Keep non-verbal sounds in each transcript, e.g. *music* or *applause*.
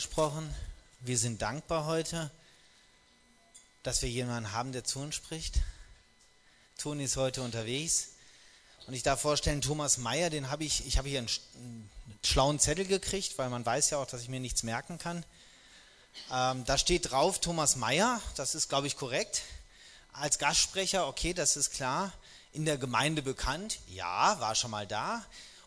gesprochen. Wir sind dankbar heute, dass wir jemanden haben, der zu uns spricht. Toni ist heute unterwegs. Und ich darf vorstellen, Thomas Meyer, den habe ich, ich habe hier einen, einen, schlauen Zettel gekriegt, weil man weiß ja auch, dass ich mir nichts merken kann. Ähm, da steht drauf Thomas Meyer, das ist, glaube ich, korrekt. Als Gastsprecher, okay, das ist klar. In der Gemeinde bekannt, ja, war schon mal da.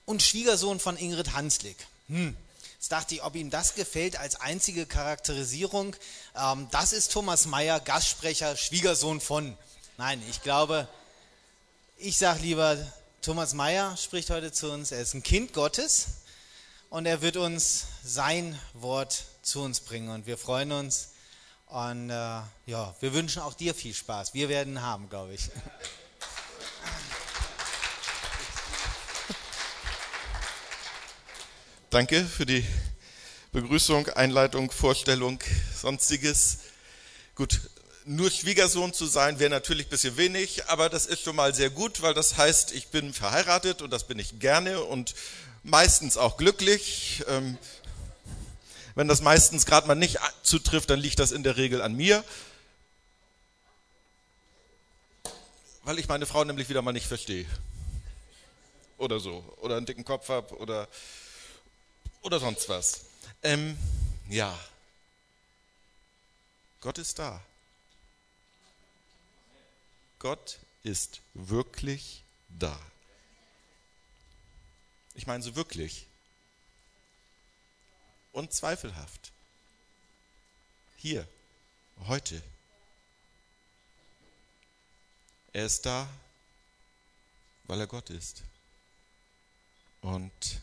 Und Schwiegersohn von Ingrid Hanslick. Hm. Jetzt dachte ich, ob ihm das gefällt als einzige Charakterisierung. Ähm, das ist Thomas Meyer, Gastsprecher, Schwiegersohn von. Nein, ich glaube, ich sage lieber, Thomas Meyer spricht heute zu uns. Er ist ein Kind Gottes und er wird uns sein Wort zu uns bringen. Und wir freuen uns. Und äh, ja, wir wünschen auch dir viel Spaß. Wir werden haben, glaube ich. *laughs* Danke für die Begrüßung, Einleitung, Vorstellung, sonstiges. Gut, nur Schwiegersohn zu sein wäre natürlich ein bisschen wenig, aber das ist schon mal sehr gut, weil das heißt, ich bin verheiratet und das bin ich gerne und meistens auch glücklich. Ähm, wenn das meistens gerade mal nicht zutrifft, dann liegt das in der Regel an mir. Weil ich meine Frau nämlich wieder mal nicht verstehe. Oder so. Oder einen dicken Kopf habe oder oder sonst was. Ähm, ja. Gott ist da. Gott ist wirklich da. Ich meine so wirklich. Unzweifelhaft. Hier, heute. Er ist da, weil er Gott ist. Und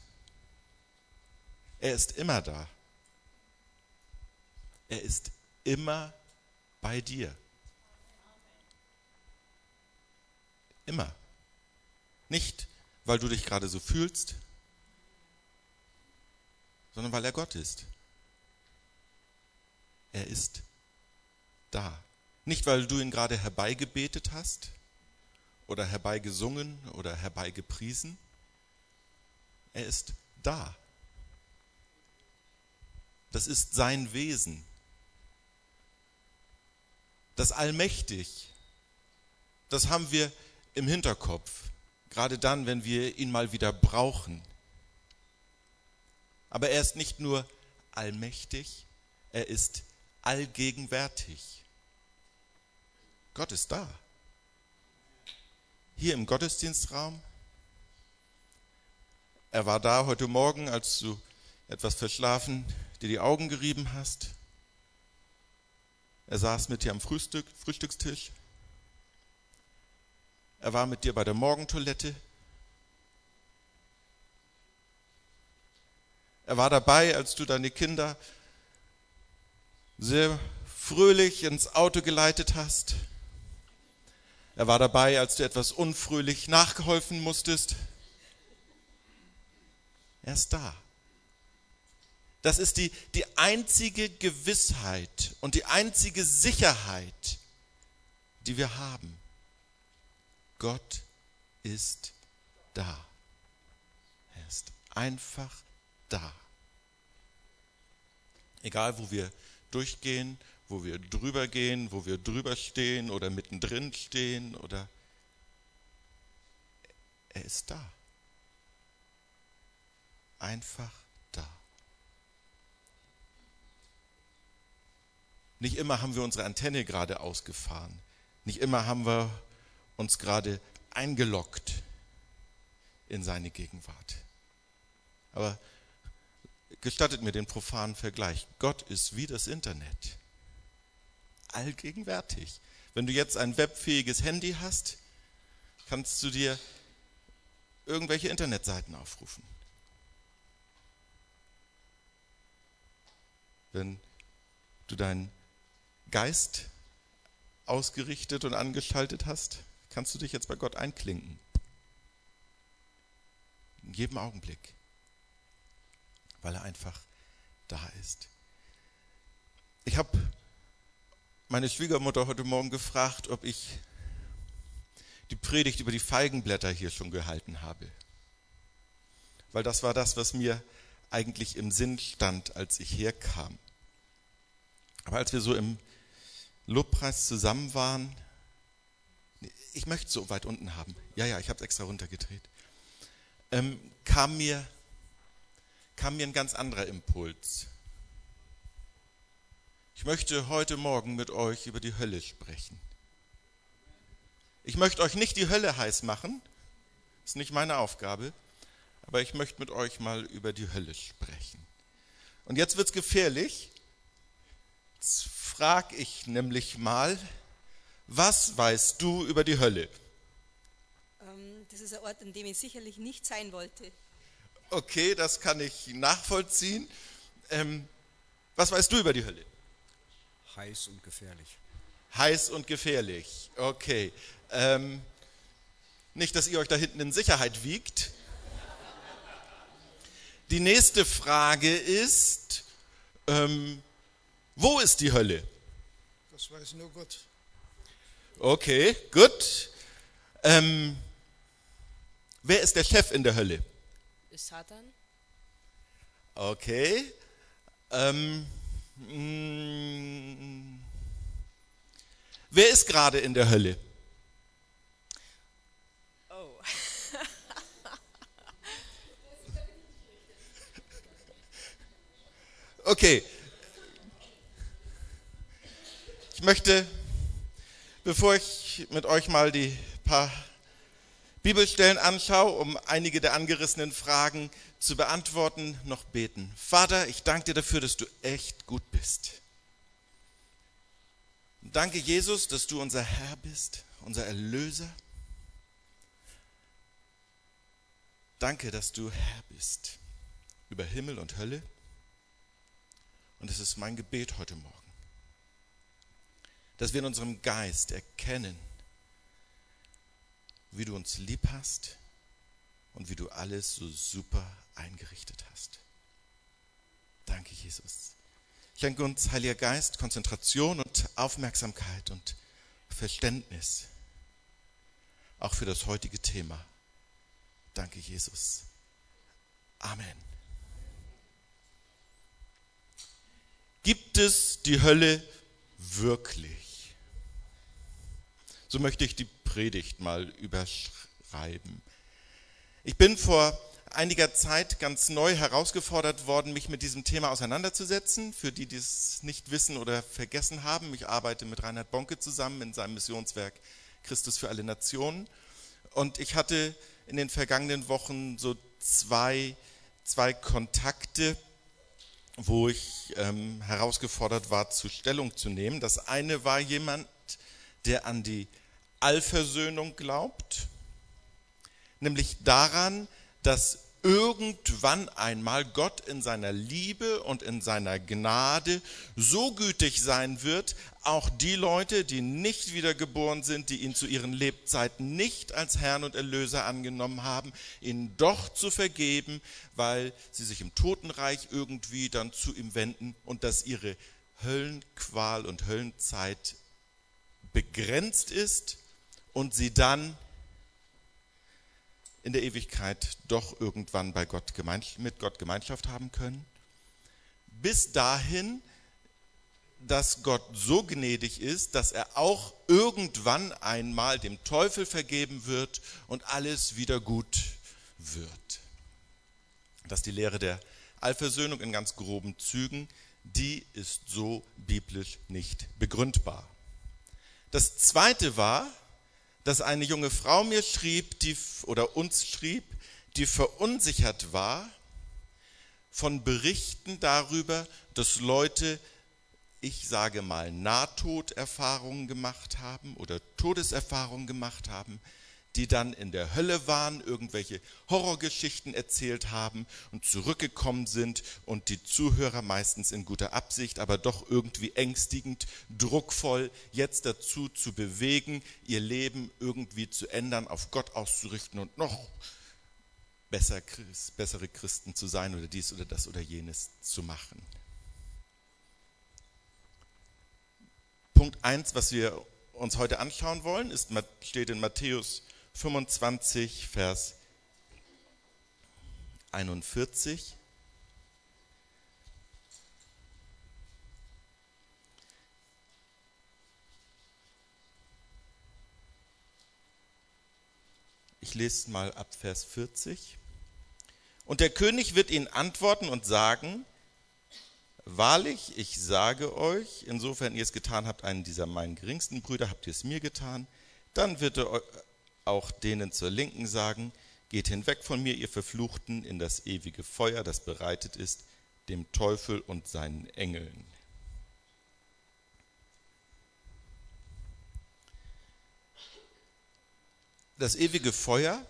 er ist immer da. Er ist immer bei dir. Immer. Nicht, weil du dich gerade so fühlst, sondern weil er Gott ist. Er ist da. Nicht, weil du ihn gerade herbeigebetet hast oder herbeigesungen oder herbeigepriesen. Er ist da. Das ist sein Wesen. Das allmächtig, das haben wir im Hinterkopf, gerade dann, wenn wir ihn mal wieder brauchen. Aber er ist nicht nur allmächtig, er ist allgegenwärtig. Gott ist da. Hier im Gottesdienstraum. Er war da heute Morgen, als du etwas verschlafen dir die Augen gerieben hast. Er saß mit dir am Frühstück, Frühstückstisch. Er war mit dir bei der Morgentoilette. Er war dabei, als du deine Kinder sehr fröhlich ins Auto geleitet hast. Er war dabei, als du etwas unfröhlich nachgeholfen musstest. Er ist da. Das ist die, die einzige Gewissheit und die einzige Sicherheit, die wir haben. Gott ist da. Er ist einfach da. Egal, wo wir durchgehen, wo wir drüber gehen, wo wir drüber stehen oder mittendrin stehen oder er ist da. Einfach Nicht immer haben wir unsere Antenne gerade ausgefahren. Nicht immer haben wir uns gerade eingeloggt in seine Gegenwart. Aber gestattet mir den profanen Vergleich. Gott ist wie das Internet. Allgegenwärtig. Wenn du jetzt ein webfähiges Handy hast, kannst du dir irgendwelche Internetseiten aufrufen. Wenn du dein Geist ausgerichtet und angeschaltet hast, kannst du dich jetzt bei Gott einklinken. In jedem Augenblick. Weil er einfach da ist. Ich habe meine Schwiegermutter heute Morgen gefragt, ob ich die Predigt über die Feigenblätter hier schon gehalten habe. Weil das war das, was mir eigentlich im Sinn stand, als ich herkam. Aber als wir so im Lobpreis zusammen waren, ich möchte so weit unten haben. Ja, ja, ich habe es extra runtergedreht. Ähm, kam, mir, kam mir ein ganz anderer Impuls. Ich möchte heute Morgen mit euch über die Hölle sprechen. Ich möchte euch nicht die Hölle heiß machen, ist nicht meine Aufgabe, aber ich möchte mit euch mal über die Hölle sprechen. Und jetzt wird es gefährlich. Jetzt frage ich nämlich mal, was weißt du über die Hölle? Ähm, das ist ein Ort, an dem ich sicherlich nicht sein wollte. Okay, das kann ich nachvollziehen. Ähm, was weißt du über die Hölle? Heiß und gefährlich. Heiß und gefährlich. Okay. Ähm, nicht, dass ihr euch da hinten in Sicherheit wiegt. Die nächste Frage ist, ähm, wo ist die Hölle? Das weiß nur Gott. Okay, gut. Ähm, wer ist der Chef in der Hölle? Ist Satan? Okay. Ähm, mh, wer ist gerade in der Hölle? Oh. *laughs* Okay. Ich möchte, bevor ich mit euch mal die paar Bibelstellen anschaue, um einige der angerissenen Fragen zu beantworten, noch beten. Vater, ich danke dir dafür, dass du echt gut bist. Danke, Jesus, dass du unser Herr bist, unser Erlöser. Danke, dass du Herr bist über Himmel und Hölle. Und es ist mein Gebet heute Morgen, dass wir in unserem Geist erkennen, wie du uns lieb hast und wie du alles so super eingerichtet hast. Danke, Jesus. Schenke uns, Heiliger Geist, Konzentration und Aufmerksamkeit und Verständnis, auch für das heutige Thema. Danke, Jesus. Amen. Gibt es die Hölle wirklich? So möchte ich die Predigt mal überschreiben. Ich bin vor einiger Zeit ganz neu herausgefordert worden, mich mit diesem Thema auseinanderzusetzen. Für die, die es nicht wissen oder vergessen haben, ich arbeite mit Reinhard Bonke zusammen in seinem Missionswerk Christus für alle Nationen. Und ich hatte in den vergangenen Wochen so zwei, zwei Kontakte, wo ich ähm, herausgefordert war, zu Stellung zu nehmen. Das eine war jemand, der an die Allversöhnung glaubt, nämlich daran, dass irgendwann einmal Gott in seiner Liebe und in seiner Gnade so gütig sein wird, auch die Leute, die nicht wiedergeboren sind, die ihn zu ihren Lebzeiten nicht als Herrn und Erlöser angenommen haben, ihnen doch zu vergeben, weil sie sich im Totenreich irgendwie dann zu ihm wenden und dass ihre Höllenqual und Höllenzeit begrenzt ist und sie dann in der Ewigkeit doch irgendwann bei Gott mit Gott Gemeinschaft haben können. Bis dahin, dass Gott so gnädig ist, dass er auch irgendwann einmal dem Teufel vergeben wird und alles wieder gut wird. Das ist die Lehre der Allversöhnung in ganz groben Zügen. Die ist so biblisch nicht begründbar. Das zweite war, dass eine junge Frau mir schrieb, die, oder uns schrieb, die verunsichert war von Berichten darüber, dass Leute, ich sage mal, Nahtoderfahrungen gemacht haben oder Todeserfahrungen gemacht haben, die dann in der Hölle waren, irgendwelche Horrorgeschichten erzählt haben und zurückgekommen sind und die Zuhörer meistens in guter Absicht, aber doch irgendwie ängstigend, druckvoll, jetzt dazu zu bewegen, ihr Leben irgendwie zu ändern, auf Gott auszurichten und noch besser, bessere Christen zu sein oder dies oder das oder jenes zu machen. Punkt 1, was wir uns heute anschauen wollen, ist, steht in Matthäus 25, Vers 41. Ich lese mal ab Vers 40. Und der König wird ihnen antworten und sagen, Wahrlich, ich sage euch, insofern ihr es getan habt, einen dieser meinen geringsten Brüder, habt ihr es mir getan, dann wird er auch denen zur Linken sagen, geht hinweg von mir, ihr Verfluchten, in das ewige Feuer, das bereitet ist, dem Teufel und seinen Engeln. Das ewige Feuer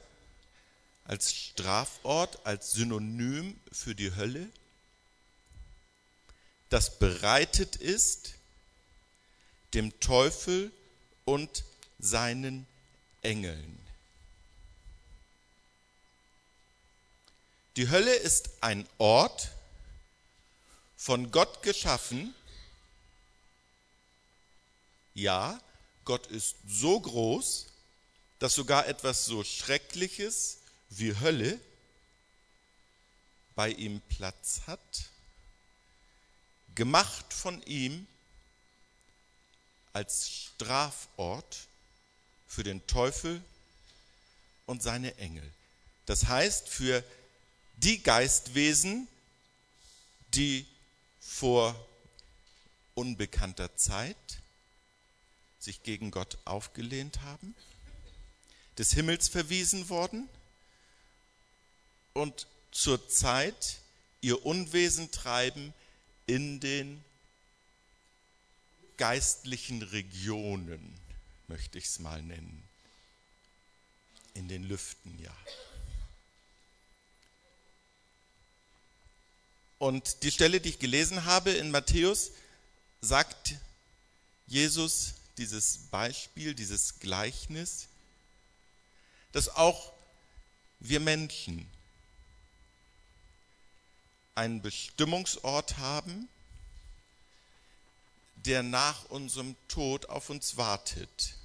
als Strafort, als Synonym für die Hölle, das bereitet ist dem Teufel und seinen Engeln. Die Hölle ist ein Ort, von Gott geschaffen. Ja, Gott ist so groß, dass sogar etwas so Schreckliches wie Hölle bei ihm Platz hat gemacht von ihm als Strafort für den Teufel und seine Engel. Das heißt, für die Geistwesen, die vor unbekannter Zeit sich gegen Gott aufgelehnt haben, des Himmels verwiesen worden und zur Zeit ihr Unwesen treiben in den geistlichen Regionen, möchte ich es mal nennen. In den Lüften, ja. Und die Stelle, die ich gelesen habe in Matthäus, sagt Jesus dieses Beispiel, dieses Gleichnis, dass auch wir Menschen einen Bestimmungsort haben, der nach unserem Tod auf uns wartet.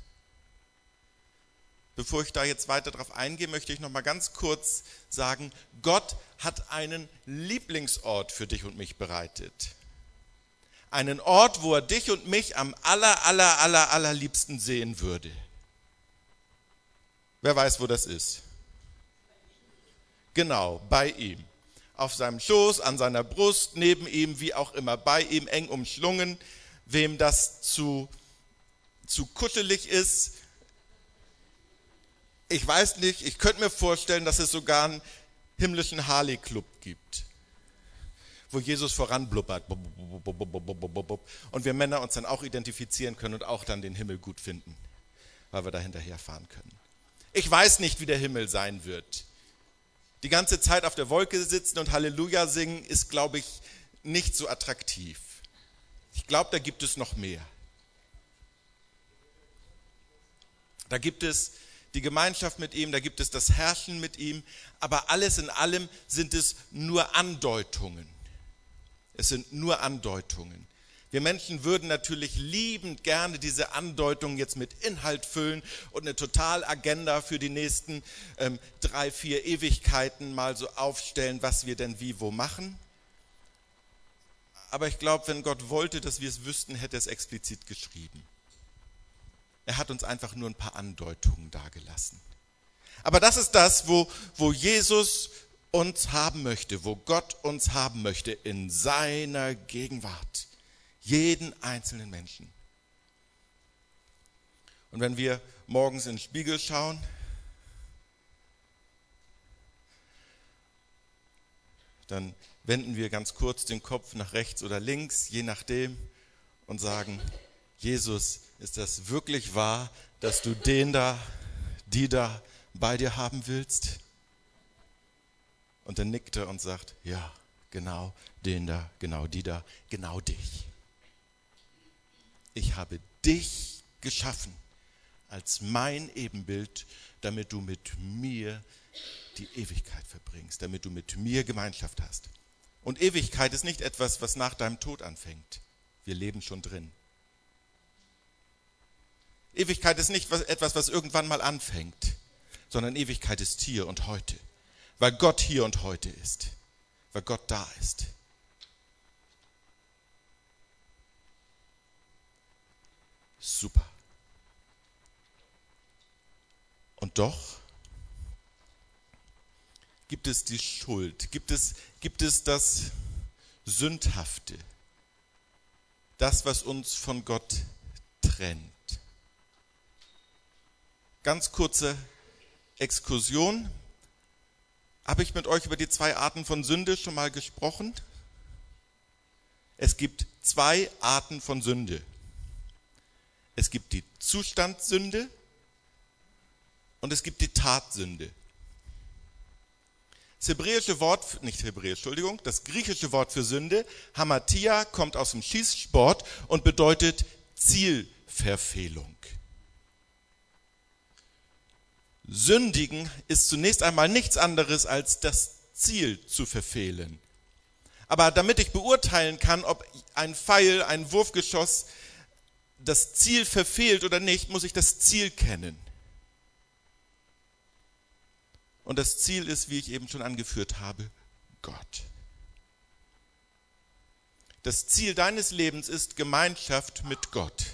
Bevor ich da jetzt weiter darauf eingehe, möchte ich noch mal ganz kurz sagen, Gott hat einen Lieblingsort für dich und mich bereitet. Einen Ort, wo er dich und mich am aller, aller, aller, allerliebsten sehen würde. Wer weiß, wo das ist? Genau, bei ihm auf seinem Schoß, an seiner Brust, neben ihm, wie auch immer, bei ihm, eng umschlungen. Wem das zu, zu kuschelig ist, ich weiß nicht, ich könnte mir vorstellen, dass es sogar einen himmlischen Harley-Club gibt, wo Jesus voranblubbert. Und wir Männer uns dann auch identifizieren können und auch dann den Himmel gut finden, weil wir da hinterherfahren können. Ich weiß nicht, wie der Himmel sein wird die ganze Zeit auf der Wolke sitzen und Halleluja singen, ist, glaube ich, nicht so attraktiv. Ich glaube, da gibt es noch mehr. Da gibt es die Gemeinschaft mit ihm, da gibt es das Herrschen mit ihm, aber alles in allem sind es nur Andeutungen. Es sind nur Andeutungen. Wir Menschen würden natürlich liebend gerne diese Andeutung jetzt mit Inhalt füllen und eine Totalagenda für die nächsten ähm, drei, vier Ewigkeiten mal so aufstellen, was wir denn wie wo machen. Aber ich glaube, wenn Gott wollte, dass wir es wüssten, hätte er es explizit geschrieben. Er hat uns einfach nur ein paar Andeutungen dargelassen. Aber das ist das, wo, wo Jesus uns haben möchte, wo Gott uns haben möchte, in seiner Gegenwart. Jeden einzelnen Menschen. Und wenn wir morgens in den Spiegel schauen, dann wenden wir ganz kurz den Kopf nach rechts oder links, je nachdem, und sagen, Jesus, ist das wirklich wahr, dass du den da, die da bei dir haben willst? Und er und sagt, ja, genau den da, genau die da, genau dich ich habe dich geschaffen als mein Ebenbild, damit du mit mir die Ewigkeit verbringst, damit du mit mir Gemeinschaft hast. Und Ewigkeit ist nicht etwas, was nach deinem Tod anfängt. Wir leben schon drin. Ewigkeit ist nicht etwas, was irgendwann mal anfängt, sondern Ewigkeit ist hier und heute, weil Gott hier und heute ist, weil Gott da ist. Super. Und doch Gibt es die Schuld? Gibt es, gibt es das Sündhafte? Das, was uns von Gott trennt? Ganz kurze Exkursion. Habe ich mit euch über die zwei Arten von Sünde schon mal gesprochen? Es gibt zwei Arten von Sünde. Es gibt die Zustandssünde und es gibt die Tatsünde. Das hebräische Wort, nicht hebräisch, Entschuldigung, das griechische Wort für Sünde, Hamatia, kommt aus dem Schießsport und bedeutet Zielverfehlung. Sündigen ist zunächst einmal nichts anderes als das Ziel zu verfehlen. Aber damit ich beurteilen kann, ob ein Pfeil, ein Wurfgeschoss das Ziel verfehlt oder nicht, muss ich das Ziel kennen. Und das Ziel ist, wie ich eben schon angeführt habe, Gott. Das Ziel deines Lebens ist Gemeinschaft mit Gott.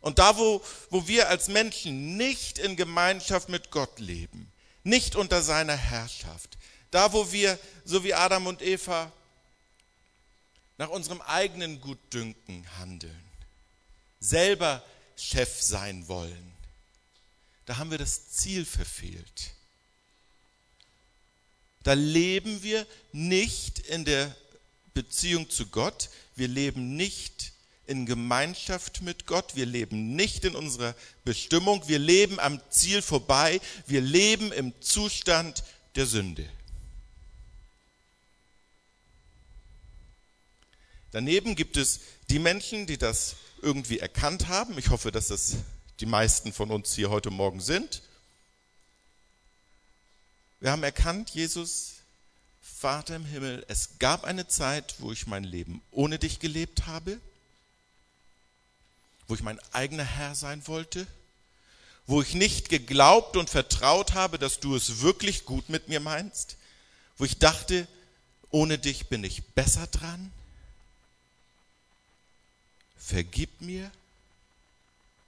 Und da, wo, wo wir als Menschen nicht in Gemeinschaft mit Gott leben, nicht unter seiner Herrschaft, da, wo wir, so wie Adam und Eva, nach unserem eigenen Gutdünken handeln, selber Chef sein wollen, da haben wir das Ziel verfehlt. Da leben wir nicht in der Beziehung zu Gott, wir leben nicht in Gemeinschaft mit Gott, wir leben nicht in unserer Bestimmung, wir leben am Ziel vorbei, wir leben im Zustand der Sünde. Daneben gibt es die Menschen, die das irgendwie erkannt haben. Ich hoffe, dass das die meisten von uns hier heute Morgen sind. Wir haben erkannt, Jesus, Vater im Himmel, es gab eine Zeit, wo ich mein Leben ohne dich gelebt habe, wo ich mein eigener Herr sein wollte, wo ich nicht geglaubt und vertraut habe, dass du es wirklich gut mit mir meinst, wo ich dachte, ohne dich bin ich besser dran, vergib mir.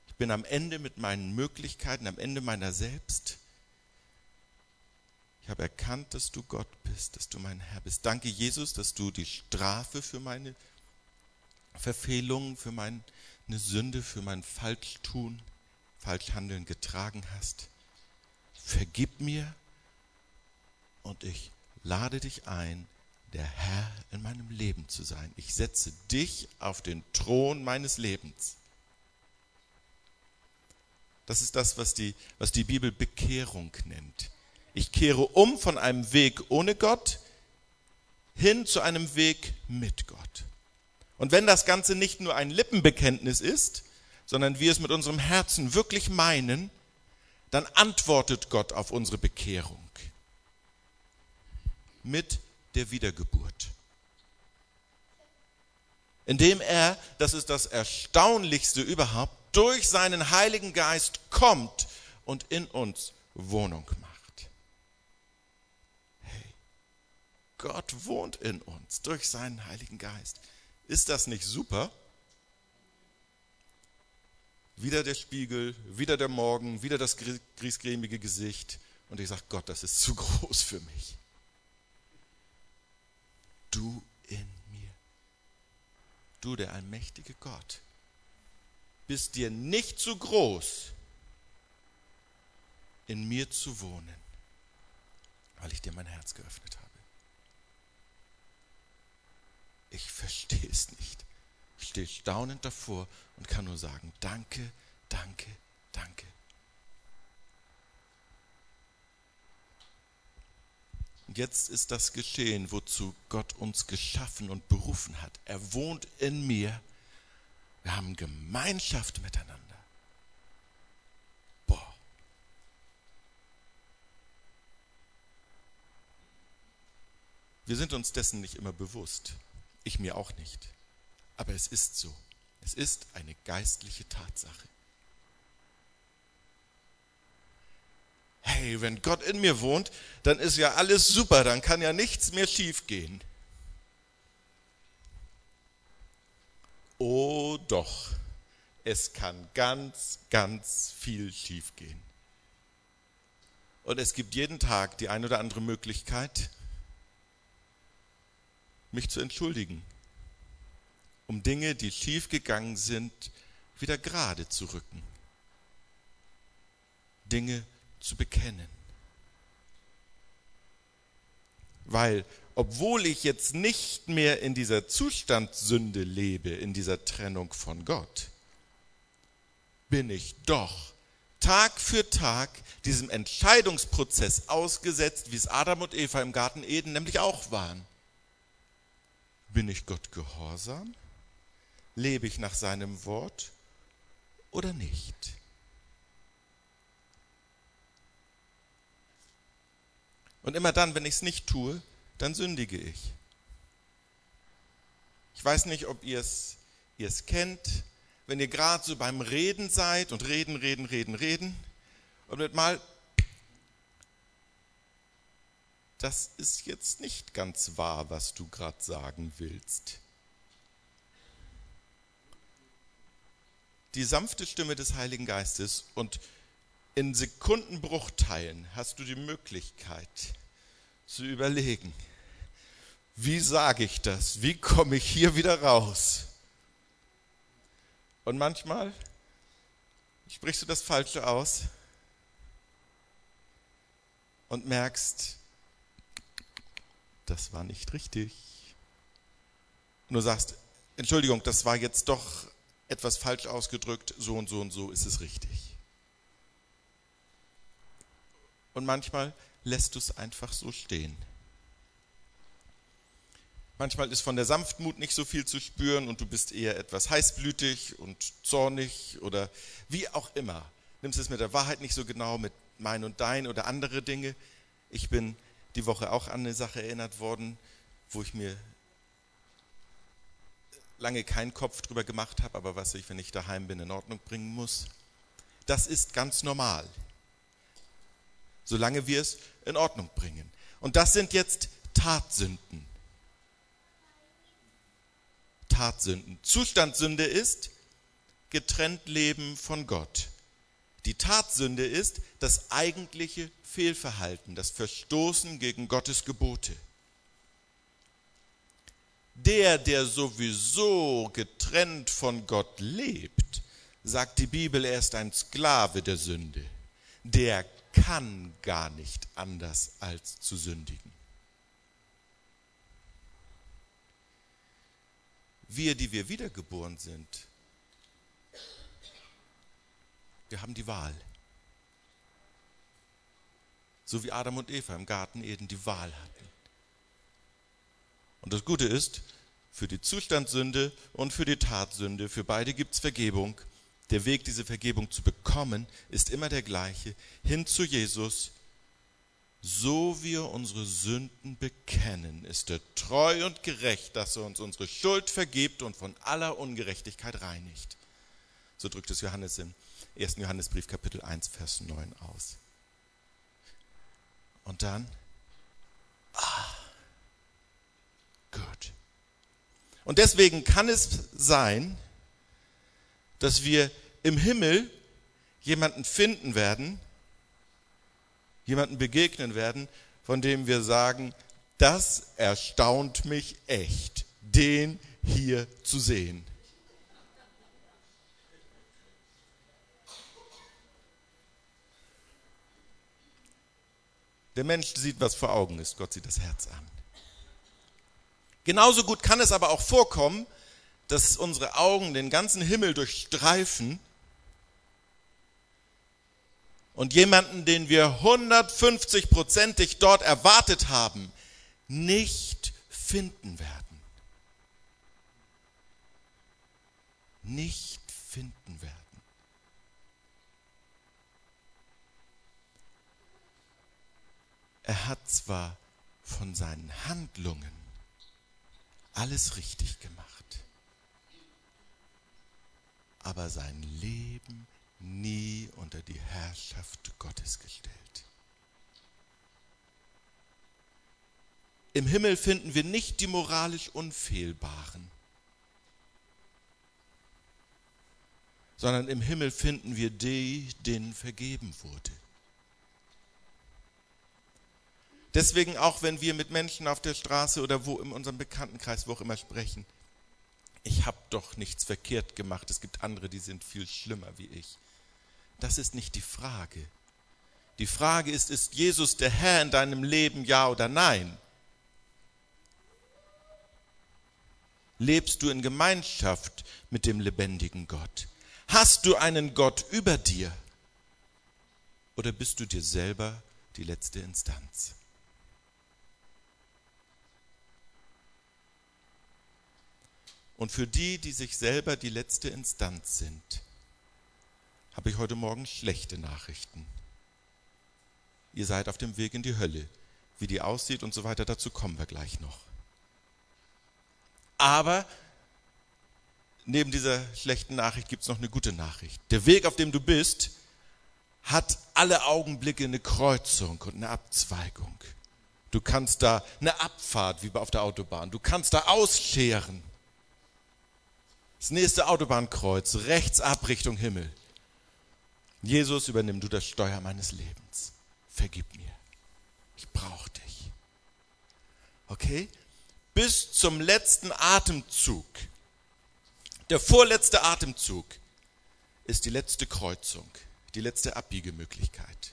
Ich bin am Ende mit meinen Möglichkeiten, am Ende meiner selbst. Ich habe erkannt, dass du Gott bist, dass du mein Herr bist. Danke, Jesus, dass du die Strafe für meine Verfehlungen, für meine Sünde, für mein Falschtun, Falschhandeln getragen hast. Vergib mir und ich lade dich ein, der Herr in meinem Leben zu sein. Ich setze dich auf den Thron meines Lebens. Das ist das, was die, was die Bibel Bekehrung nennt. Ich kehre um von einem Weg ohne Gott hin zu einem Weg mit Gott. Und wenn das Ganze nicht nur ein Lippenbekenntnis ist, sondern wir es mit unserem Herzen wirklich meinen, dann antwortet Gott auf unsere Bekehrung mit der Wiedergeburt. Indem er, das ist das Erstaunlichste überhaupt, durch seinen Heiligen Geist kommt und in uns Wohnung macht. Hey, Gott wohnt in uns durch seinen Heiligen Geist. Ist das nicht super? Wieder der Spiegel, wieder der Morgen, wieder das griesgrämige Gesicht. Und ich sage, Gott, das ist zu *laughs* groß für mich du in mir. Du, der allmächtige Gott, bist dir nicht zu groß, in mir zu wohnen, weil ich dir mein Herz geöffnet habe. Ich verstehe es nicht. Ich stehe staunend davor und kann nur sagen, danke, danke, danke. Und jetzt ist das geschehen, wozu Gott uns geschaffen und berufen hat. Er wohnt in mir. Wir haben Gemeinschaft miteinander. Boah. Wir sind uns dessen nicht immer bewusst. Ich mir auch nicht. Aber es ist so. Es ist eine geistliche Tatsache. hey, wenn Gott in mir wohnt, dann ist ja alles super, dann kann ja nichts mehr schiefgehen. Oh doch, es kann ganz, ganz viel schiefgehen. Und es gibt jeden Tag die ein oder andere Möglichkeit, mich zu entschuldigen, um Dinge, die schiefgegangen sind, wieder gerade zu rücken, Dinge zu bekennen. Weil, obwohl ich jetzt nicht mehr in dieser Zustandssünde lebe, in dieser Trennung von Gott, bin ich doch Tag für Tag diesem Entscheidungsprozess ausgesetzt, wie es Adam und Eva im Garten Eden nämlich auch waren. Bin ich Gott gehorsam? Lebe ich nach seinem Wort oder nicht? Und immer dann, wenn ich es nicht tue, dann sündige ich. Ich weiß nicht, ob ihr es kennt, wenn ihr gerade so beim Reden seid und reden, reden, reden, reden und mit mal, das ist jetzt nicht ganz wahr, was du gerade sagen willst. Die sanfte Stimme des Heiligen Geistes und in Sekundenbruchteilen hast du die Möglichkeit zu überlegen, wie sage ich das? Wie komme ich hier wieder raus? Und manchmal sprichst du das Falsche aus und merkst, das war nicht richtig. Und du sagst, Entschuldigung, das war jetzt doch etwas falsch ausgedrückt, so und so und so ist es richtig. Und manchmal lässt du es einfach so stehen. Manchmal ist von der Sanftmut nicht so viel zu spüren und du bist eher etwas heißblütig und zornig oder wie auch immer. Nimmst es mit der Wahrheit nicht so genau, mit mein und dein oder andere Dinge. Ich bin die Woche auch an eine Sache erinnert worden, wo ich mir lange keinen Kopf drüber gemacht habe, aber was ich, wenn ich daheim bin, in Ordnung bringen muss. Das ist ganz normal, solange wir es in Ordnung bringen. Und das sind jetzt Tatsünden. Tatsünden. Zustandssünde ist getrennt leben von Gott. Die Tatsünde ist das eigentliche Fehlverhalten, das Verstoßen gegen Gottes Gebote. Der, der sowieso getrennt von Gott lebt, sagt die Bibel, er ist ein Sklave der Sünde. Der kann gar nicht anders als zu sündigen. wir, die wir wiedergeboren sind, wir haben die Wahl. So wie Adam und Eva im Garten Eden die Wahl hatten. Und das Gute ist, für die Zustandssünde und für die Tatsünde, für beide gibt es Vergebung. Der Weg, diese Vergebung zu bekommen, ist immer der gleiche. Hin zu Jesus, so wir unsere Sünden bekennen, ist er treu und gerecht, dass er uns unsere Schuld vergibt und von aller Ungerechtigkeit reinigt. So drückt es Johannes im 1. Johannesbrief Kapitel 1, Vers 9 aus. Und dann, ah, gut. Und deswegen kann es sein, dass wir im Himmel jemanden finden werden, jemanden begegnen werden, von dem wir sagen, das erstaunt mich echt, den hier zu sehen. Der Mensch sieht, was vor Augen ist, Gott sieht das Herz an. Genauso gut kann es aber auch vorkommen, dass unsere Augen den ganzen Himmel durchstreifen und jemanden, den wir 150-prozentig dort erwartet haben, nicht finden werden. Nicht finden werden. Er hat zwar von seinen Handlungen alles richtig gemacht, aber sein Leben nie unter die Herrschaft Gottes gestellt. Im Himmel finden wir nicht die moralisch Unfehlbaren, sondern im Himmel finden wir die, denen vergeben wurde. Deswegen auch, wenn wir mit Menschen auf der Straße oder wo in unserem Bekanntenkreis, wo auch immer sprechen, ich habe doch nichts verkehrt gemacht, es gibt andere, die sind viel schlimmer wie ich. Das ist nicht die Frage. Die Frage ist, ist Jesus der Herr in deinem Leben, ja oder nein? Lebst du in Gemeinschaft mit dem lebendigen Gott? Hast du einen Gott über dir? Oder bist du dir selber die letzte Instanz? Und für die, die sich selber die letzte Instanz sind, habe ich heute Morgen schlechte Nachrichten. Ihr seid auf dem Weg in die Hölle. Wie die aussieht und so weiter, dazu kommen wir gleich noch. Aber neben dieser schlechten Nachricht gibt es noch eine gute Nachricht. Der Weg, auf dem du bist, hat alle Augenblicke eine Kreuzung und eine Abzweigung. Du kannst da eine Abfahrt wie auf der Autobahn. Du kannst da ausscheren. Das nächste Autobahnkreuz, rechts ab Richtung Himmel. Jesus, übernimm du das Steuer meines Lebens. Vergib mir. Ich brauche dich. Okay? Bis zum letzten Atemzug. Der vorletzte Atemzug ist die letzte Kreuzung, die letzte Abbiegemöglichkeit.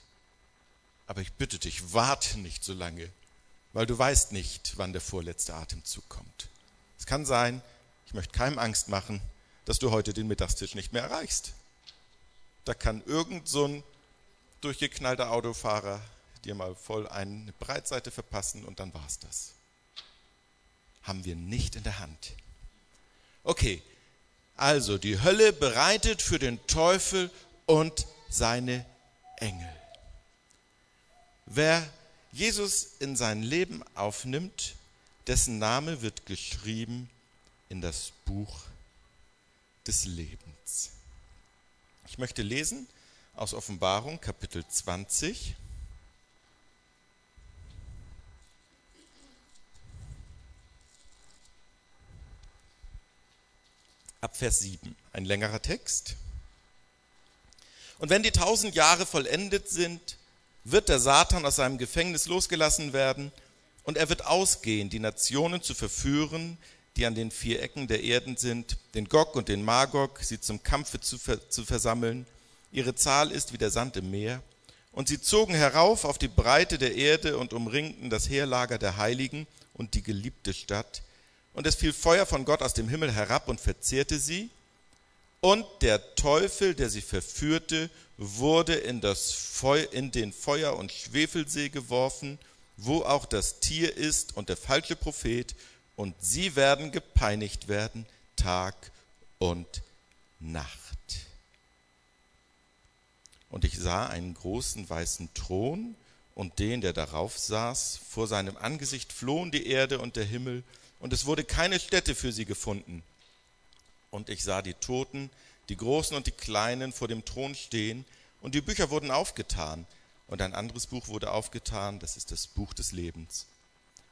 Aber ich bitte dich, warte nicht so lange, weil du weißt nicht, wann der vorletzte Atemzug kommt. Es kann sein, ich möchte keinem Angst machen, dass du heute den Mittagstisch nicht mehr erreichst. Da kann irgend so ein durchgeknallter Autofahrer dir mal voll eine Breitseite verpassen und dann war's das. Haben wir nicht in der Hand. Okay, also die Hölle bereitet für den Teufel und seine Engel. Wer Jesus in sein Leben aufnimmt, dessen Name wird geschrieben in das Buch des Lebens. Ich möchte lesen aus Offenbarung Kapitel 20. Ab Vers 7, ein längerer Text. Und wenn die tausend Jahre vollendet sind, wird der Satan aus seinem Gefängnis losgelassen werden und er wird ausgehen, die Nationen zu verführen, die an den vier Ecken der Erden sind, den Gog und den Magog, sie zum Kampfe zu, ver zu versammeln. Ihre Zahl ist wie der Sand im Meer. Und sie zogen herauf auf die Breite der Erde und umringten das Heerlager der Heiligen und die geliebte Stadt. Und es fiel Feuer von Gott aus dem Himmel herab und verzehrte sie. Und der Teufel, der sie verführte, wurde in, das Feu in den Feuer- und Schwefelsee geworfen, wo auch das Tier ist und der falsche Prophet, und sie werden gepeinigt werden Tag und Nacht. Und ich sah einen großen weißen Thron und den, der darauf saß. Vor seinem Angesicht flohen die Erde und der Himmel, und es wurde keine Stätte für sie gefunden. Und ich sah die Toten, die Großen und die Kleinen, vor dem Thron stehen, und die Bücher wurden aufgetan, und ein anderes Buch wurde aufgetan, das ist das Buch des Lebens.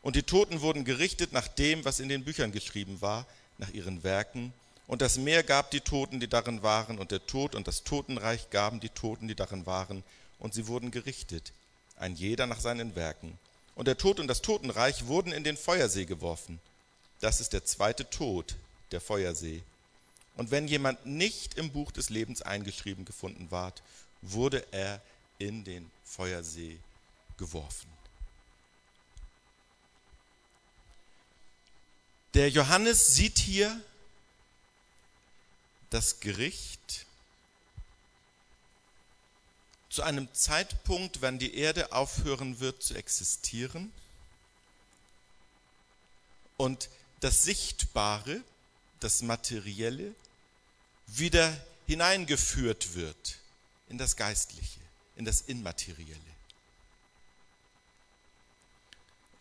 Und die Toten wurden gerichtet nach dem, was in den Büchern geschrieben war, nach ihren Werken. Und das Meer gab die Toten, die darin waren, und der Tod und das Totenreich gaben die Toten, die darin waren, und sie wurden gerichtet, ein jeder nach seinen Werken. Und der Tod und das Totenreich wurden in den Feuersee geworfen. Das ist der zweite Tod, der Feuersee. Und wenn jemand nicht im Buch des Lebens eingeschrieben gefunden ward, wurde er in den Feuersee geworfen. Der Johannes sieht hier das Gericht zu einem Zeitpunkt, wenn die Erde aufhören wird zu existieren und das Sichtbare, das Materielle wieder hineingeführt wird in das Geistliche, in das Immaterielle.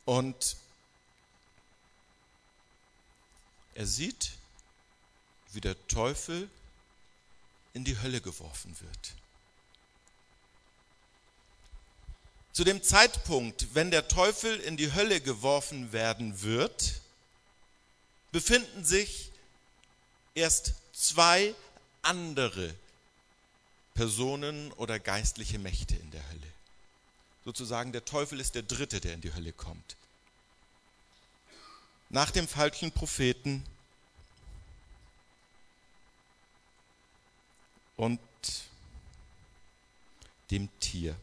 Und Er sieht, wie der Teufel in die Hölle geworfen wird. Zu dem Zeitpunkt, wenn der Teufel in die Hölle geworfen werden wird, befinden sich erst zwei andere Personen oder geistliche Mächte in der Hölle. Sozusagen der Teufel ist der Dritte, der in die Hölle kommt. Nach dem falschen Propheten und dem Tier.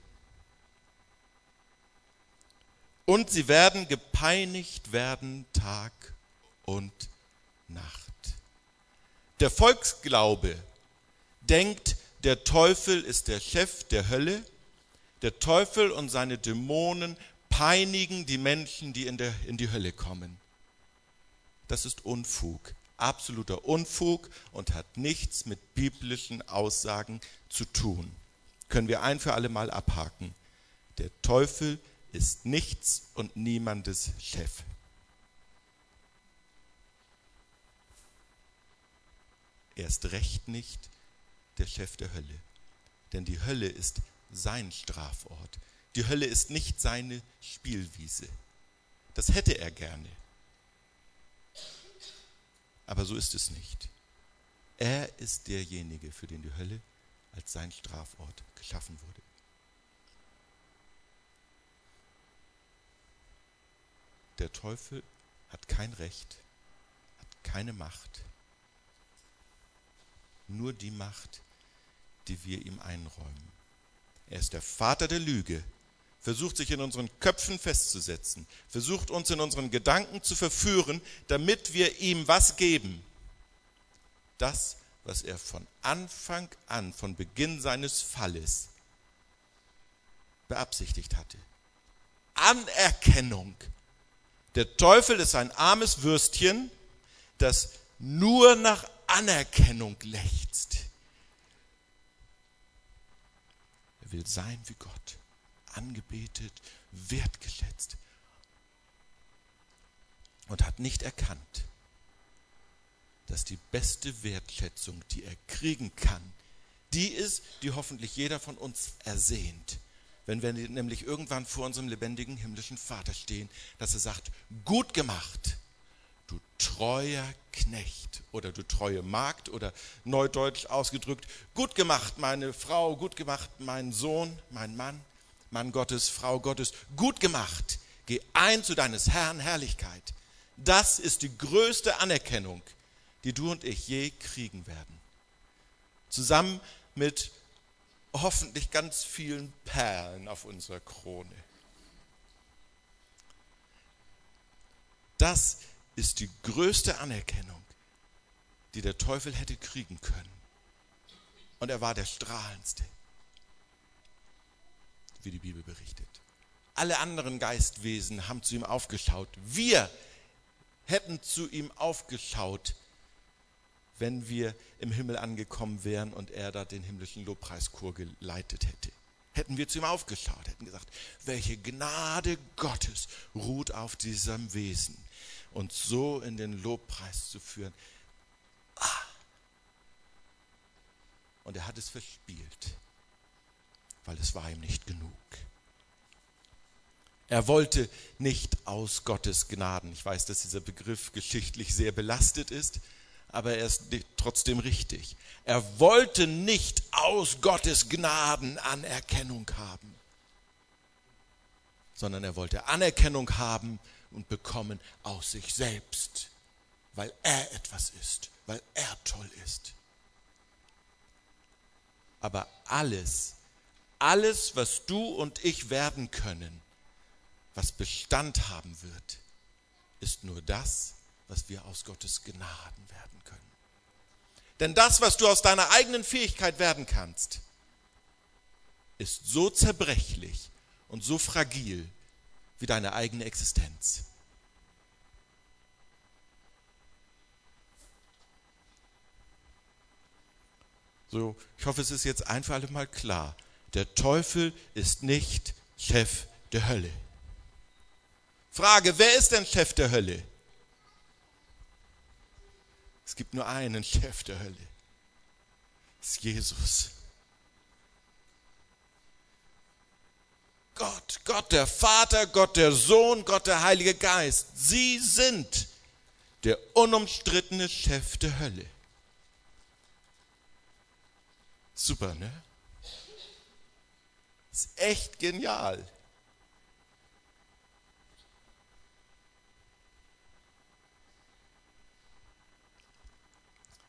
Und sie werden gepeinigt werden Tag und Nacht. Der Volksglaube denkt, der Teufel ist der Chef der Hölle. Der Teufel und seine Dämonen peinigen die Menschen, die in, der, in die Hölle kommen. Das ist Unfug, absoluter Unfug und hat nichts mit biblischen Aussagen zu tun. Können wir ein für alle Mal abhaken. Der Teufel ist nichts und niemandes Chef. Erst recht nicht der Chef der Hölle. Denn die Hölle ist sein Strafort. Die Hölle ist nicht seine Spielwiese. Das hätte er gerne. Aber so ist es nicht. Er ist derjenige, für den die Hölle als sein Strafort geschaffen wurde. Der Teufel hat kein Recht, hat keine Macht, nur die Macht, die wir ihm einräumen. Er ist der Vater der Lüge, versucht sich in unseren Köpfen festzusetzen, versucht uns in unseren Gedanken zu verführen, damit wir ihm was geben. Das, was er von Anfang an, von Beginn seines Falles beabsichtigt hatte. Anerkennung. Der Teufel ist ein armes Würstchen, das nur nach Anerkennung lechzt. Er will sein wie Gott, angebetet, wertgeschätzt und hat nicht erkannt, dass die beste Wertschätzung, die er kriegen kann, die ist, die hoffentlich jeder von uns ersehnt. Wenn wir nämlich irgendwann vor unserem lebendigen himmlischen Vater stehen, dass er sagt, gut gemacht, du treuer Knecht oder du treue Magd oder neudeutsch ausgedrückt, gut gemacht, meine Frau, gut gemacht, mein Sohn, mein Mann, Mann Gottes, Frau Gottes, gut gemacht, geh ein zu deines Herrn Herrlichkeit. Das ist die größte Anerkennung, die du und ich je kriegen werden. Zusammen mit hoffentlich ganz vielen Perlen auf unserer Krone. Das ist die größte Anerkennung, die der Teufel hätte kriegen können. Und er war der strahlendste, wie die Bibel berichtet. Alle anderen Geistwesen haben zu ihm aufgeschaut. Wir hätten zu ihm aufgeschaut, wenn wir im Himmel angekommen wären und er da den himmlischen Lobpreischor geleitet hätte. Hätten wir zu ihm aufgeschaut, hätten gesagt, welche Gnade Gottes ruht auf diesem Wesen und so in den Lobpreis zu führen. Ah. Und er hat es verspielt, weil es war ihm nicht genug. Er wollte nicht aus Gottes Gnaden. Ich weiß, dass dieser Begriff geschichtlich sehr belastet ist, aber er ist trotzdem richtig. Er wollte nicht aus Gottes Gnaden Anerkennung haben, sondern er wollte Anerkennung haben und bekommen aus sich selbst, weil er etwas ist, weil er toll ist. Aber alles, alles, was du und ich werden können, was Bestand haben wird, ist nur das, was wir aus Gottes Gnaden werden können. Denn das, was du aus deiner eigenen Fähigkeit werden kannst, ist so zerbrechlich und so fragil, wie deine eigene Existenz. So, ich hoffe, es ist jetzt ein für alle Mal klar. Der Teufel ist nicht Chef der Hölle. Frage, wer ist denn Chef der Hölle? Es gibt nur einen Chef der Hölle. Das ist Jesus. Gott, Gott der Vater, Gott der Sohn, Gott der Heilige Geist. Sie sind der unumstrittene Chef der Hölle. Super, ne? Ist echt genial.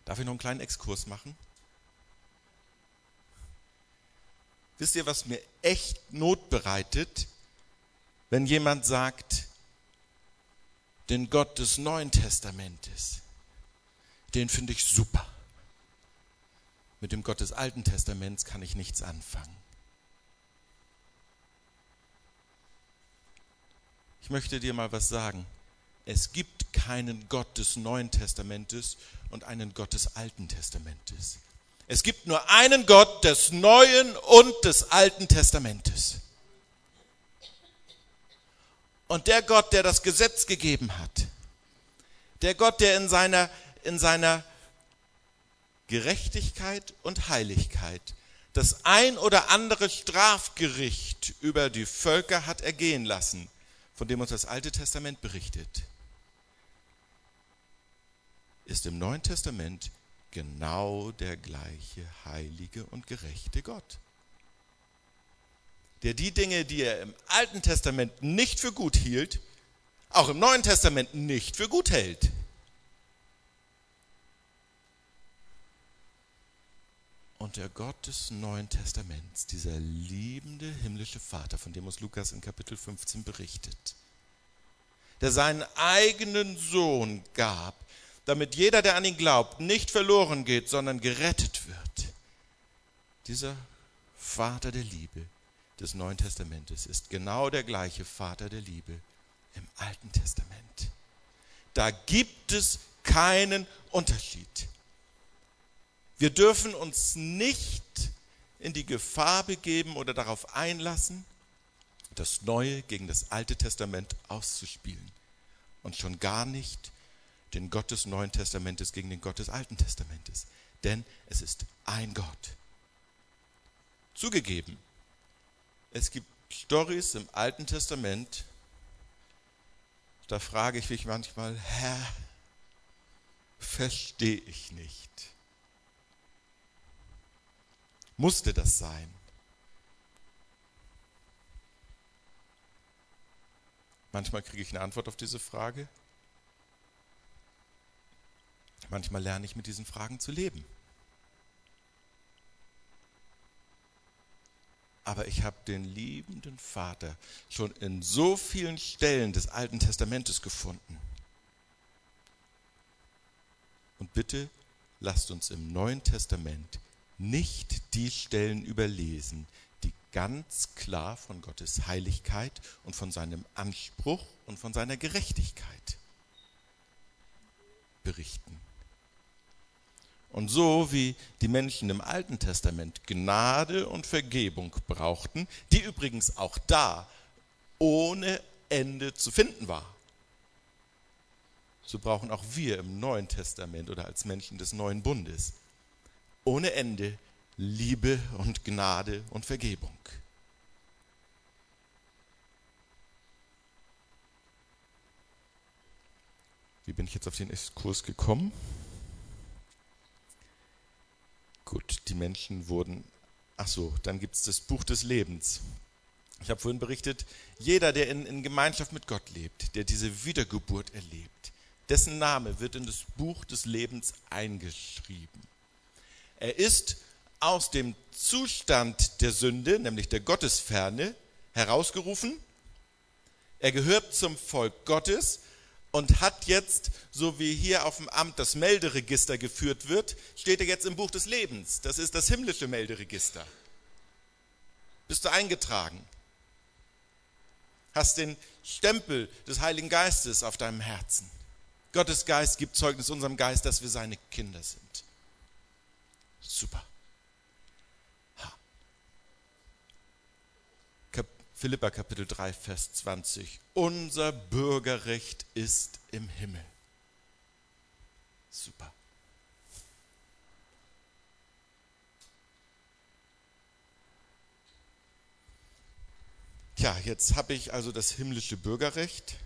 Darf ich noch einen kleinen Exkurs machen? Wisst ihr, was mir echt Not bereitet, wenn jemand sagt, den Gott des Neuen Testamentes, den finde ich super. Mit dem Gott des Alten Testaments kann ich nichts anfangen. Ich möchte dir mal was sagen. Es gibt keinen Gott des Neuen Testamentes und einen Gott des Alten Testamentes. Es gibt nur einen Gott des Neuen und des Alten Testamentes. Und der Gott, der das Gesetz gegeben hat, der Gott, der in seiner, in seiner Gerechtigkeit und Heiligkeit das ein oder andere Strafgericht über die Völker hat ergehen lassen, von dem uns das Alte Testament berichtet, ist im Neuen Testament genau der gleiche heilige und gerechte Gott. Der die Dinge, die er im Alten Testament nicht für gut hielt, auch im Neuen Testament nicht für gut hält. Und der Gott des Neuen Testaments, dieser liebende himmlische Vater, von dem uns Lukas in Kapitel 15 berichtet, der seinen eigenen Sohn gab, damit jeder, der an ihn glaubt, nicht verloren geht, sondern gerettet wird. Dieser Vater der Liebe des Neuen Testamentes ist genau der gleiche Vater der Liebe im Alten Testament. Da gibt es keinen Unterschied. Wir dürfen uns nicht in die Gefahr begeben oder darauf einlassen, das Neue gegen das Alte Testament auszuspielen. Und schon gar nicht den Gott des Neuen Testamentes gegen den Gott des Alten Testamentes. Denn es ist ein Gott. Zugegeben, es gibt Stories im Alten Testament, da frage ich mich manchmal, Herr, verstehe ich nicht. Musste das sein? Manchmal kriege ich eine Antwort auf diese Frage. Manchmal lerne ich mit diesen Fragen zu leben. Aber ich habe den liebenden Vater schon in so vielen Stellen des Alten Testamentes gefunden. Und bitte lasst uns im Neuen Testament nicht die Stellen überlesen, die ganz klar von Gottes Heiligkeit und von seinem Anspruch und von seiner Gerechtigkeit berichten. Und so wie die Menschen im Alten Testament Gnade und Vergebung brauchten, die übrigens auch da ohne Ende zu finden war, so brauchen auch wir im Neuen Testament oder als Menschen des neuen Bundes ohne Ende Liebe und Gnade und Vergebung. Wie bin ich jetzt auf den Kurs gekommen? Gut, die Menschen wurden. Ach so, dann gibt es das Buch des Lebens. Ich habe vorhin berichtet, jeder, der in, in Gemeinschaft mit Gott lebt, der diese Wiedergeburt erlebt, dessen Name wird in das Buch des Lebens eingeschrieben. Er ist aus dem Zustand der Sünde, nämlich der Gottesferne, herausgerufen. Er gehört zum Volk Gottes und hat jetzt, so wie hier auf dem Amt das Melderegister geführt wird, steht er jetzt im Buch des Lebens. Das ist das himmlische Melderegister. Bist du eingetragen? Hast den Stempel des Heiligen Geistes auf deinem Herzen. Gottes Geist gibt Zeugnis unserem Geist, dass wir seine Kinder sind. Super. Ha. Kap Philippa Kapitel 3, Vers 20. Unser Bürgerrecht ist im Himmel. Super. Tja, jetzt habe ich also das himmlische Bürgerrecht,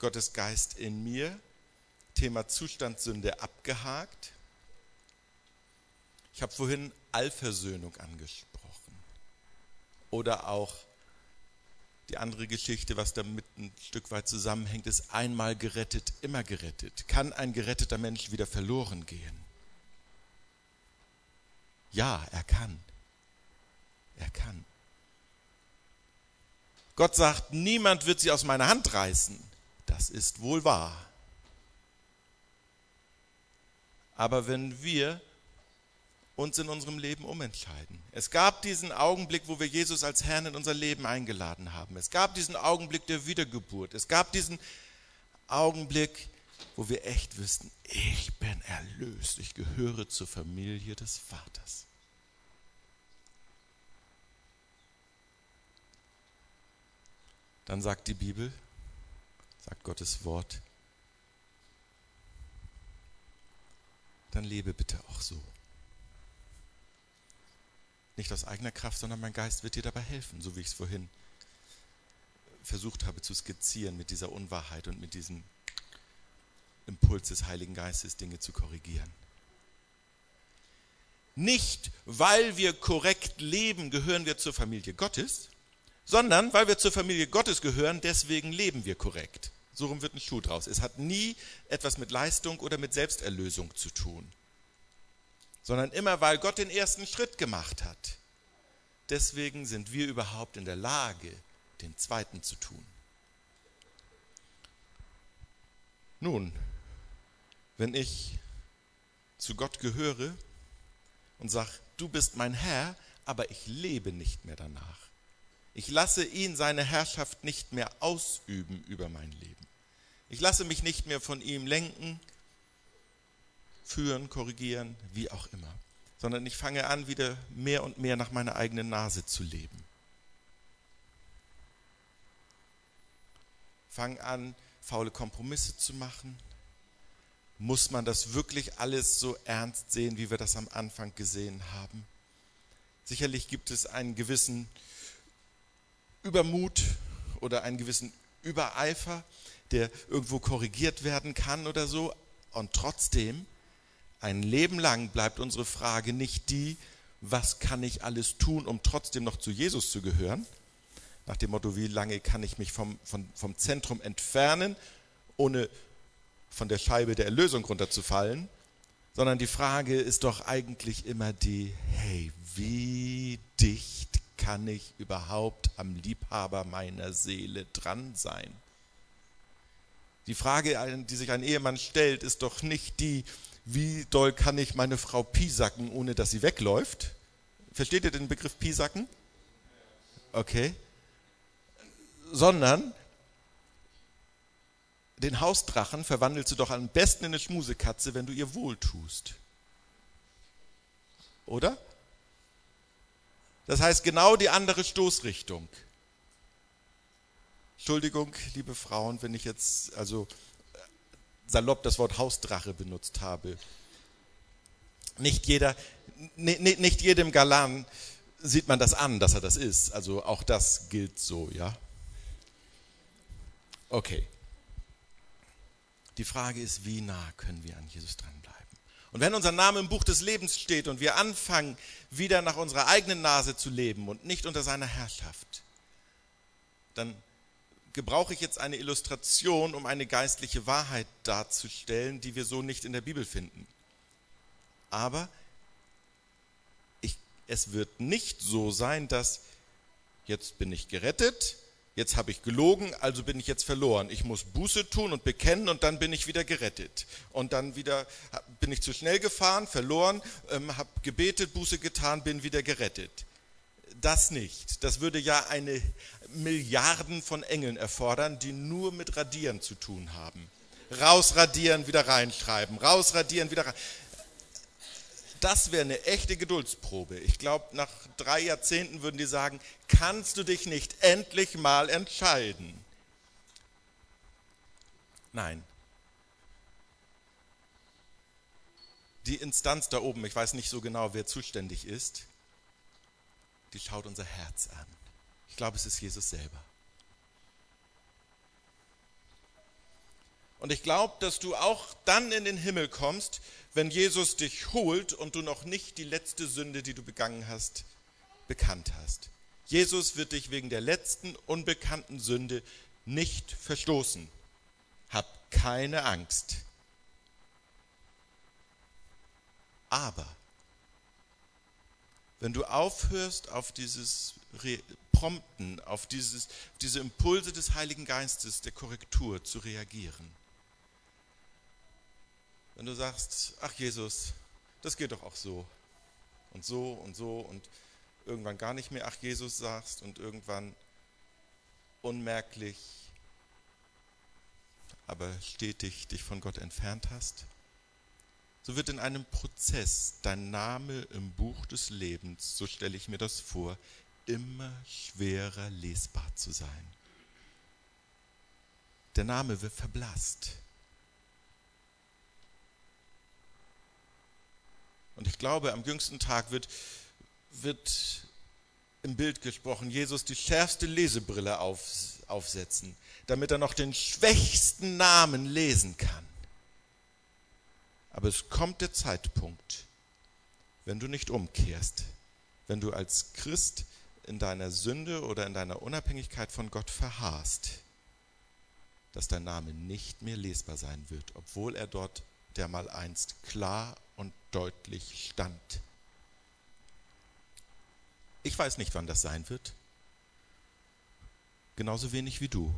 Gottes Geist in mir, Thema Zustandssünde abgehakt. Ich habe vorhin Allversöhnung angesprochen oder auch Die andere Geschichte, was damit ein Stück weit zusammenhängt, ist einmal gerettet, immer gerettet. Kann ein geretteter Mensch wieder verloren gehen? Ja, er kann. Er kann. Gott sagt, niemand wird sie aus meiner Hand reißen. Das ist wohl wahr. Aber wenn wir uns in unserem Leben umentscheiden. Es gab diesen Augenblick, wo wir Jesus als Herrn in unser Leben eingeladen haben. Es gab diesen Augenblick der Wiedergeburt. Es gab diesen Augenblick, wo wir echt wüssten, ich bin erlöst, ich gehöre zur Familie des Vaters. Dann sagt die Bibel, sagt Gottes Wort, dann lebe bitte auch so. Nicht aus eigener Kraft, sondern mein Geist wird dir dabei helfen, so wie ich es vorhin versucht habe zu skizzieren mit dieser Unwahrheit und mit diesem Impuls des Heiligen Geistes, Dinge zu korrigieren. Nicht, weil wir korrekt leben, gehören wir zur Familie Gottes, sondern weil wir zur Familie Gottes gehören, deswegen leben wir korrekt. So rum wird ein Schuh draus. Es hat nie etwas mit Leistung oder mit Selbsterlösung zu tun, sondern immer, weil Gott den ersten Schritt gemacht hat. Deswegen sind wir überhaupt in der Lage, den zweiten zu tun. Nun, wenn ich zu Gott gehöre und sage, du bist mein Herr, aber ich lebe nicht mehr danach. Ich lasse ihn seine Herrschaft nicht mehr ausüben über mein Leben. Ich lasse mich nicht mehr von ihm lenken, führen, korrigieren, wie auch immer, sondern ich fange an, wieder mehr und mehr nach meiner eigenen Nase zu leben. Fang an, faule Kompromisse zu machen. Muss man das wirklich alles so ernst sehen, wie wir das am Anfang gesehen haben? Sicherlich gibt es einen gewissen Übermut oder einen gewissen Übereifer, der irgendwo korrigiert werden kann oder so. Und trotzdem, ein Leben lang bleibt unsere Frage nicht die, was kann ich alles tun, um trotzdem noch zu Jesus zu gehören? Nach dem Motto, wie lange kann ich mich vom, vom, vom Zentrum entfernen, ohne von der Scheibe der Erlösung runterzufallen? Sondern die Frage ist doch eigentlich immer die, hey, wie dicht kann ich überhaupt am Liebhaber meiner Seele dran sein? Die Frage, die sich ein Ehemann stellt, ist doch nicht die, wie doll kann ich meine Frau piesacken, ohne dass sie wegläuft? Versteht ihr den Begriff piesacken? Okay. Sondern den Hausdrachen verwandelst du doch am besten in eine Schmusekatze, wenn du ihr wohltust. Oder? Das heißt genau die andere Stoßrichtung. Entschuldigung, liebe Frauen, wenn ich jetzt also salopp das Wort Hausdrache benutzt habe. Nicht jeder, nicht jedem Galan sieht man das an, dass er das ist. Also auch das gilt so, ja. Okay. Die Frage ist, wie nah können wir an Jesus dranbleiben? Und wenn unser Name im Buch des Lebens steht und wir anfangen, wieder nach unserer eigenen Nase zu leben und nicht unter seiner Herrschaft, dann gebrauche ich jetzt eine Illustration, um eine geistliche Wahrheit darzustellen, die wir so nicht in der Bibel finden. Aber ich, es wird nicht so sein, dass jetzt bin ich gerettet, jetzt habe ich gelogen, also bin ich jetzt verloren. Ich muss Buße tun und bekennen und dann bin ich wieder gerettet. Und dann wieder bin ich zu schnell gefahren, verloren, ähm, habe gebetet, Buße getan, bin wieder gerettet. Das nicht. Das würde ja eine Milliarden von Engeln erfordern, die nur mit Radieren zu tun haben. Rausradieren, wieder reinschreiben, rausradieren, wieder rein das wäre eine echte Geduldsprobe. Ich glaube, nach drei Jahrzehnten würden die sagen, kannst du dich nicht endlich mal entscheiden? Nein. Die Instanz da oben, ich weiß nicht so genau, wer zuständig ist, die schaut unser Herz an. Ich glaube, es ist Jesus selber. Und ich glaube, dass du auch dann in den Himmel kommst, wenn Jesus dich holt und du noch nicht die letzte Sünde, die du begangen hast, bekannt hast. Jesus wird dich wegen der letzten unbekannten Sünde nicht verstoßen. Hab keine Angst. Aber wenn du aufhörst, auf dieses Prompten, auf dieses, diese Impulse des Heiligen Geistes der Korrektur zu reagieren, wenn du sagst, ach Jesus, das geht doch auch so und so und so und irgendwann gar nicht mehr ach Jesus sagst und irgendwann unmerklich, aber stetig dich von Gott entfernt hast, so wird in einem Prozess dein Name im Buch des Lebens, so stelle ich mir das vor, immer schwerer lesbar zu sein. Der Name wird verblasst. Und ich glaube, am jüngsten Tag wird, wird im Bild gesprochen, Jesus die schärfste Lesebrille auf, aufsetzen, damit er noch den schwächsten Namen lesen kann. Aber es kommt der Zeitpunkt, wenn du nicht umkehrst, wenn du als Christ in deiner Sünde oder in deiner Unabhängigkeit von Gott verharrst, dass dein Name nicht mehr lesbar sein wird, obwohl er dort dermal einst klar und deutlich stand. Ich weiß nicht, wann das sein wird. Genauso wenig wie du.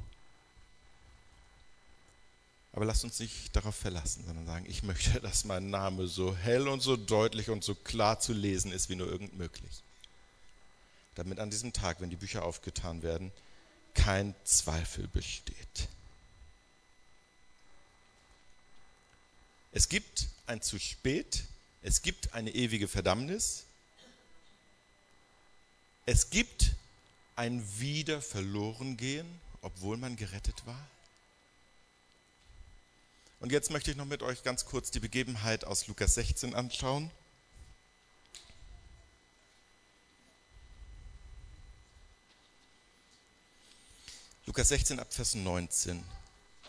Aber lasst uns nicht darauf verlassen, sondern sagen, ich möchte, *laughs* dass mein Name so hell und so deutlich und so klar zu lesen ist, wie nur irgend möglich. Damit an diesem Tag, wenn die Bücher aufgetan werden, kein Zweifel besteht. Es gibt ein zu spät, es gibt eine ewige Verdammnis, es gibt ein wieder verloren gehen, obwohl man gerettet war. Und jetzt möchte ich noch mit euch ganz kurz die Begebenheit aus Lukas 16 anschauen. Lukas 16 ab Vers 19.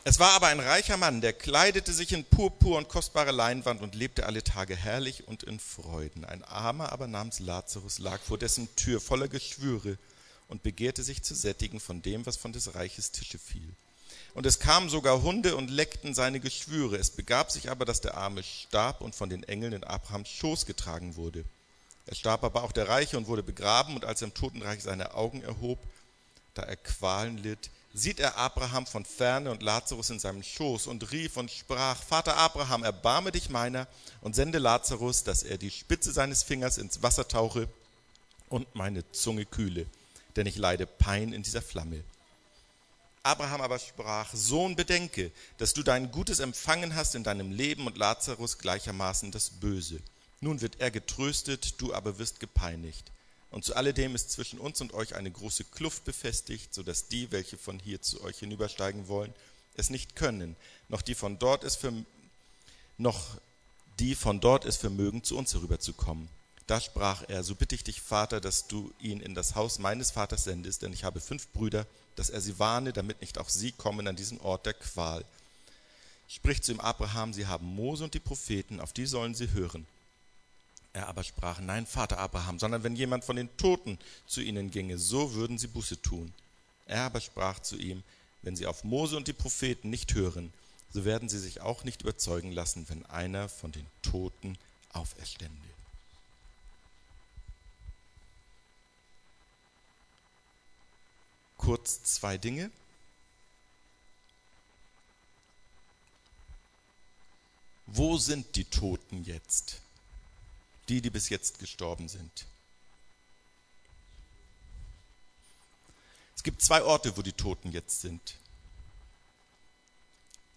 Es war aber ein reicher Mann, der kleidete sich in Purpur und kostbare Leinwand und lebte alle Tage herrlich und in Freuden. Ein Armer aber namens Lazarus lag vor dessen Tür voller Geschwüre und begehrte sich zu sättigen von dem, was von des Reiches Tische fiel. Und es kamen sogar Hunde und leckten seine Geschwüre. Es begab sich aber, dass der Arme starb und von den Engeln in Abrahams Schoß getragen wurde. Er starb aber auch der Reiche und wurde begraben, und als er im Totenreich seine Augen erhob, da er Qualen litt, sieht er Abraham von ferne und Lazarus in seinem Schoß und rief und sprach, Vater Abraham, erbarme dich meiner und sende Lazarus, dass er die Spitze seines Fingers ins Wasser tauche und meine Zunge kühle, denn ich leide Pein in dieser Flamme. Abraham aber sprach, Sohn, bedenke, dass du dein Gutes empfangen hast in deinem Leben und Lazarus gleichermaßen das Böse. Nun wird er getröstet, du aber wirst gepeinigt. Und zu alledem ist zwischen uns und euch eine große Kluft befestigt, so dass die, welche von hier zu euch hinübersteigen wollen, es nicht können, noch die von dort es für, noch die von dort es vermögen, zu uns herüberzukommen. Da sprach er, so bitte ich dich, Vater, dass du ihn in das Haus meines Vaters sendest, denn ich habe fünf Brüder, dass er sie warne, damit nicht auch sie kommen an diesen Ort der Qual. Spricht zu ihm Abraham, sie haben Mose und die Propheten, auf die sollen sie hören. Er aber sprach, nein, Vater Abraham, sondern wenn jemand von den Toten zu ihnen ginge, so würden sie Buße tun. Er aber sprach zu ihm, wenn sie auf Mose und die Propheten nicht hören, so werden sie sich auch nicht überzeugen lassen, wenn einer von den Toten auferstände. Kurz zwei Dinge. Wo sind die Toten jetzt? Die, die bis jetzt gestorben sind. Es gibt zwei Orte, wo die Toten jetzt sind.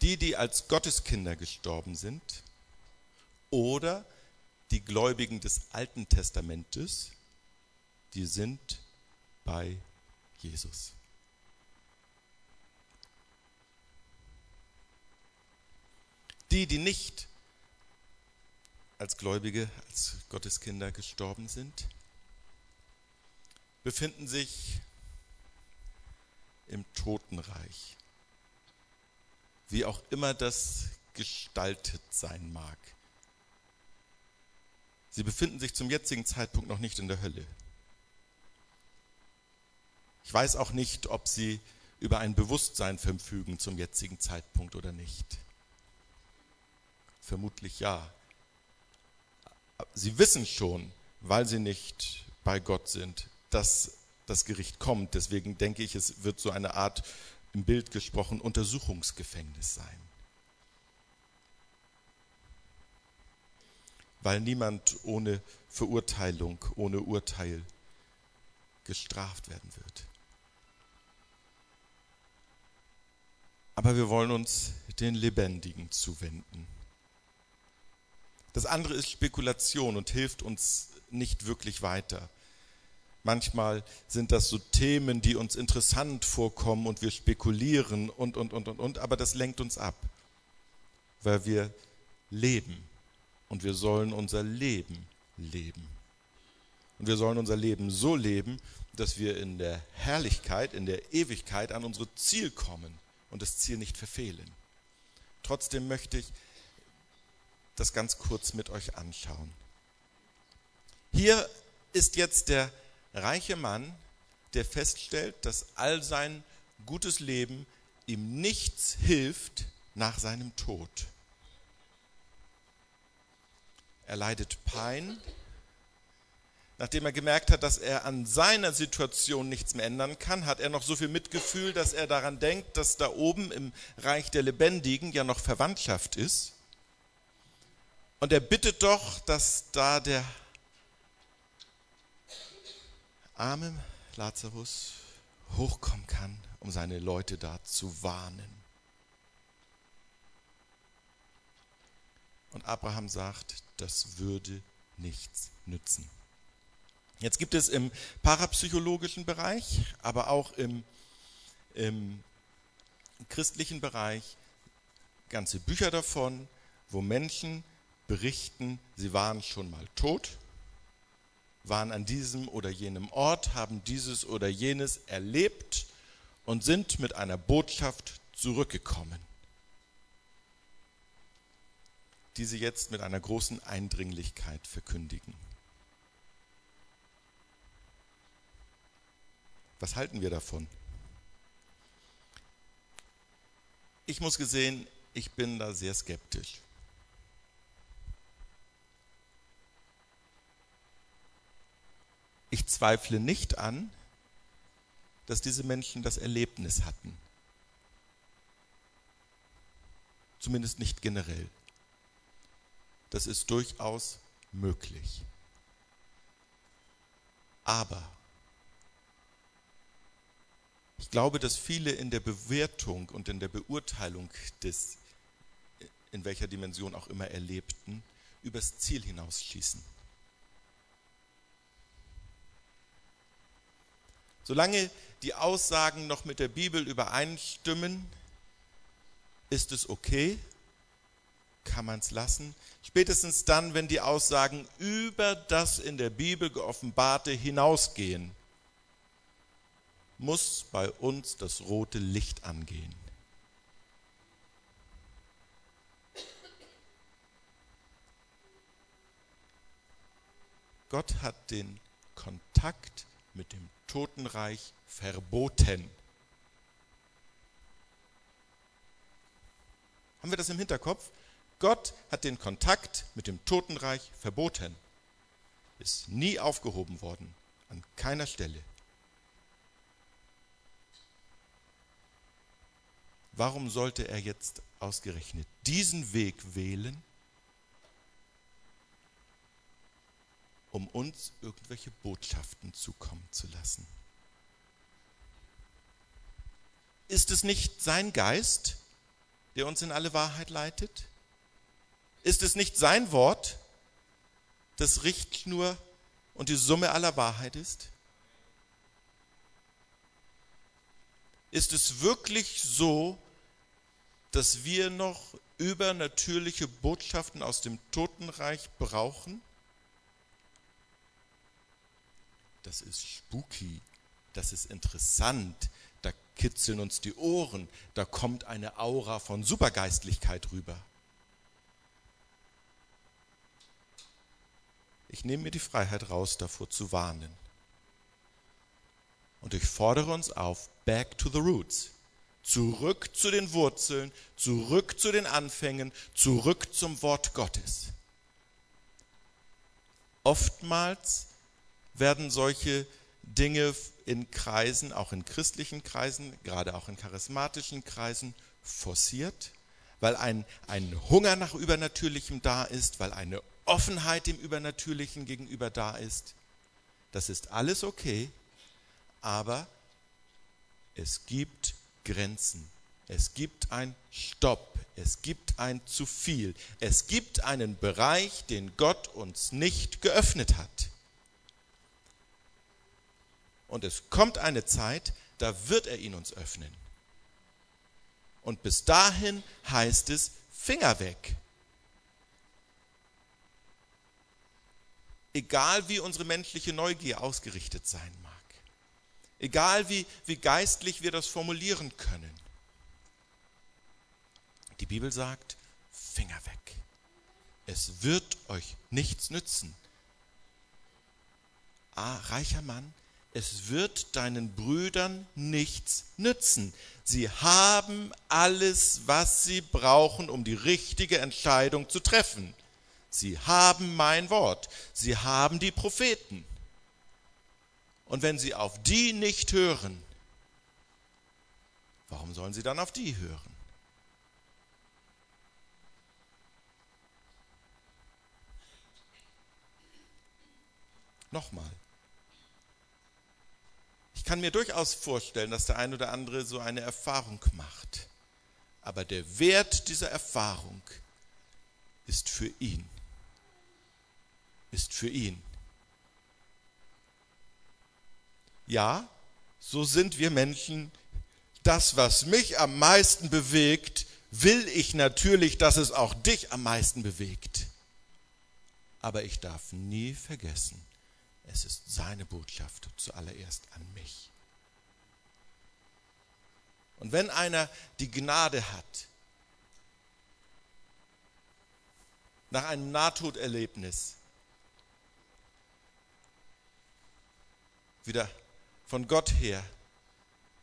Die, die als Gotteskinder gestorben sind oder die Gläubigen des Alten Testamentes, die sind bei Jesus. Die, die nicht als Gläubige, als Gotteskinder gestorben sind, befinden sich im Totenreich. Wie auch immer das gestaltet sein mag. Sie befinden sich zum jetzigen Zeitpunkt noch nicht in der Hölle. Ich weiß auch nicht, ob sie über ein Bewusstsein verfügen zum jetzigen Zeitpunkt oder nicht. Vermutlich ja. Sie wissen schon, weil sie nicht bei Gott sind, dass das Gericht kommt. Deswegen denke ich, es wird so eine Art, im Bild gesprochen, Untersuchungsgefängnis sein. Weil niemand ohne Verurteilung, ohne Urteil gestraft werden wird. Aber wir wollen uns den Lebendigen zuwenden. Das andere ist Spekulation und hilft uns nicht wirklich weiter. Manchmal sind das so Themen, die uns interessant vorkommen und wir spekulieren und, und, und, und, und, aber das lenkt uns ab, weil wir leben und wir sollen unser Leben leben. Und wir sollen unser Leben so leben, dass wir in der Herrlichkeit, in der Ewigkeit an unsere Ziel kommen und das Ziel nicht verfehlen. Trotzdem möchte ich das ganz kurz mit euch anschauen. Hier ist jetzt der reiche Mann, der feststellt, dass all sein gutes Leben ihm nichts hilft nach seinem Tod. Er leidet Pein, nachdem er gemerkt hat, dass er an seiner Situation nichts mehr ändern kann, hat er noch so viel Mitgefühl, dass er daran denkt, dass da oben im Reich der Lebendigen ja noch Verwandtschaft ist. Und er bittet doch, dass da der arme Lazarus hochkommen kann, um seine Leute da zu warnen. Und Abraham sagt, das würde nichts nützen. Jetzt gibt es im parapsychologischen Bereich, aber auch im, im christlichen Bereich ganze Bücher davon, wo Menschen berichten, sie waren schon mal tot waren an diesem oder jenem Ort, haben dieses oder jenes erlebt und sind mit einer Botschaft zurückgekommen, die sie jetzt mit einer großen Eindringlichkeit verkündigen. Was halten wir davon? Ich muss gesehen, ich bin da sehr skeptisch. Ich zweifle nicht an, dass diese Menschen das Erlebnis hatten. Zumindest nicht generell. Das ist durchaus möglich. Aber ich glaube, dass viele in der Bewertung und in der Beurteilung des, in welcher Dimension auch immer erlebten, übers Ziel hinausschießen. Solange die Aussagen noch mit der Bibel übereinstimmen, ist es okay, kann man es lassen. Spätestens dann, wenn die Aussagen über das in der Bibel geoffenbarte hinausgehen, muss bei uns das rote Licht angehen. Gott hat den Kontakt mit dem Totenreich verboten. Haben wir das im Hinterkopf? Gott hat den Kontakt mit dem Totenreich verboten. Ist nie aufgehoben worden, an keiner Stelle. Warum sollte er jetzt ausgerechnet diesen Weg wählen? Um uns irgendwelche Botschaften zukommen zu lassen. Ist es nicht sein Geist, der uns in alle Wahrheit leitet? Ist es nicht sein Wort, das Richtschnur und die Summe aller Wahrheit ist? Ist es wirklich so, dass wir noch übernatürliche Botschaften aus dem Totenreich brauchen? Das ist spooky, das ist interessant, da kitzeln uns die Ohren, da kommt eine Aura von Supergeistlichkeit rüber. Ich nehme mir die Freiheit raus, davor zu warnen. Und ich fordere uns auf, back to the roots. Zurück zu den Wurzeln, zurück zu den Anfängen, zurück zum Wort Gottes. Oftmals werden solche Dinge in Kreisen, auch in christlichen Kreisen, gerade auch in charismatischen Kreisen, forciert, weil ein, ein Hunger nach Übernatürlichem da ist, weil eine Offenheit dem Übernatürlichen gegenüber da ist. Das ist alles okay, aber es gibt Grenzen. Es gibt ein Stopp. Es gibt ein zu viel. Es gibt einen Bereich, den Gott uns nicht geöffnet hat. Und es kommt eine Zeit, da wird er ihn uns öffnen. Und bis dahin heißt es Finger weg. Egal wie unsere menschliche Neugier ausgerichtet sein mag. Egal wie, wie geistlich wir das formulieren können. Die Bibel sagt, Finger weg. Es wird euch nichts nützen. Ah, reicher Mann, es wird deinen Brüdern nichts nützen. Sie haben alles, was sie brauchen, um die richtige Entscheidung zu treffen. Sie haben mein Wort. Sie haben die Propheten. Und wenn sie auf die nicht hören, warum sollen sie dann auf die hören? Nochmal. Kann mir durchaus vorstellen, dass der ein oder andere so eine Erfahrung macht. Aber der Wert dieser Erfahrung ist für ihn. Ist für ihn. Ja, so sind wir Menschen. Das, was mich am meisten bewegt, will ich natürlich, dass es auch dich am meisten bewegt. Aber ich darf nie vergessen, es ist seine Botschaft zuallererst an mich. Und wenn einer die Gnade hat, nach einem Nahtoderlebnis wieder von Gott her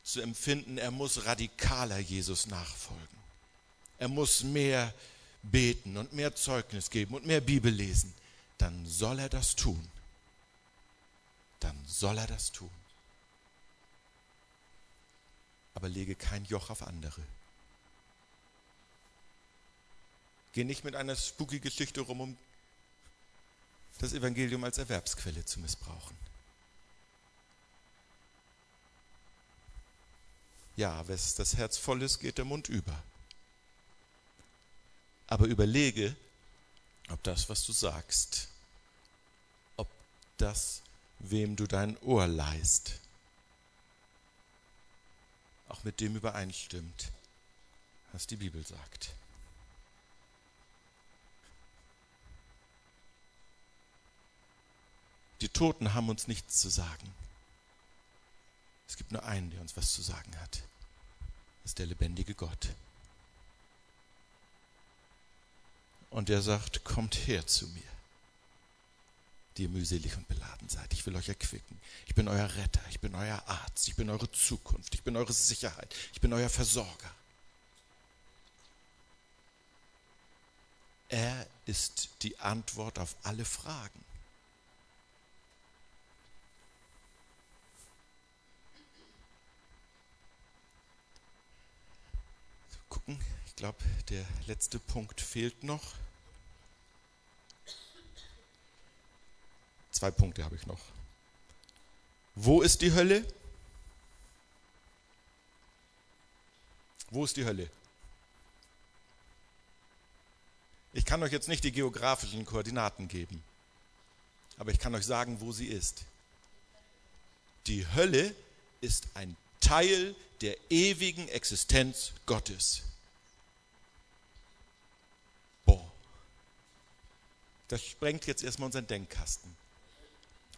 zu empfinden, er muss radikaler Jesus nachfolgen. Er muss mehr beten und mehr Zeugnis geben und mehr Bibel lesen. Dann soll er das tun. Dann soll er das tun. Aber lege kein Joch auf andere. Geh nicht mit einer spooky Geschichte rum, um das Evangelium als Erwerbsquelle zu missbrauchen. Ja, wenn das Herz voll ist, geht der Mund über. Aber überlege, ob das, was du sagst, ob das, wem du dein Ohr leist, auch mit dem übereinstimmt, was die Bibel sagt. Die Toten haben uns nichts zu sagen. Es gibt nur einen, der uns was zu sagen hat. Das ist der lebendige Gott. Und der sagt, kommt her zu mir, die ihr mühselig und beladen seid. Ich will euch erquicken. Ich bin euer Retter, ich bin euer Arzt, ich bin eure Zukunft, ich bin eure Sicherheit, ich bin euer Versorger. Er ist die Antwort auf alle Fragen. gucken. Ich glaube, der letzte Punkt fehlt noch. Zwei Punkte habe ich noch. Wo ist die Hölle? Wo ist die Hölle? Ich kann euch jetzt nicht die geografischen Koordinaten geben, aber ich kann euch sagen, wo sie ist. Die Hölle ist ein Teil der ewigen Existenz Gottes. Boah. Das sprengt jetzt erstmal unseren Denkkasten.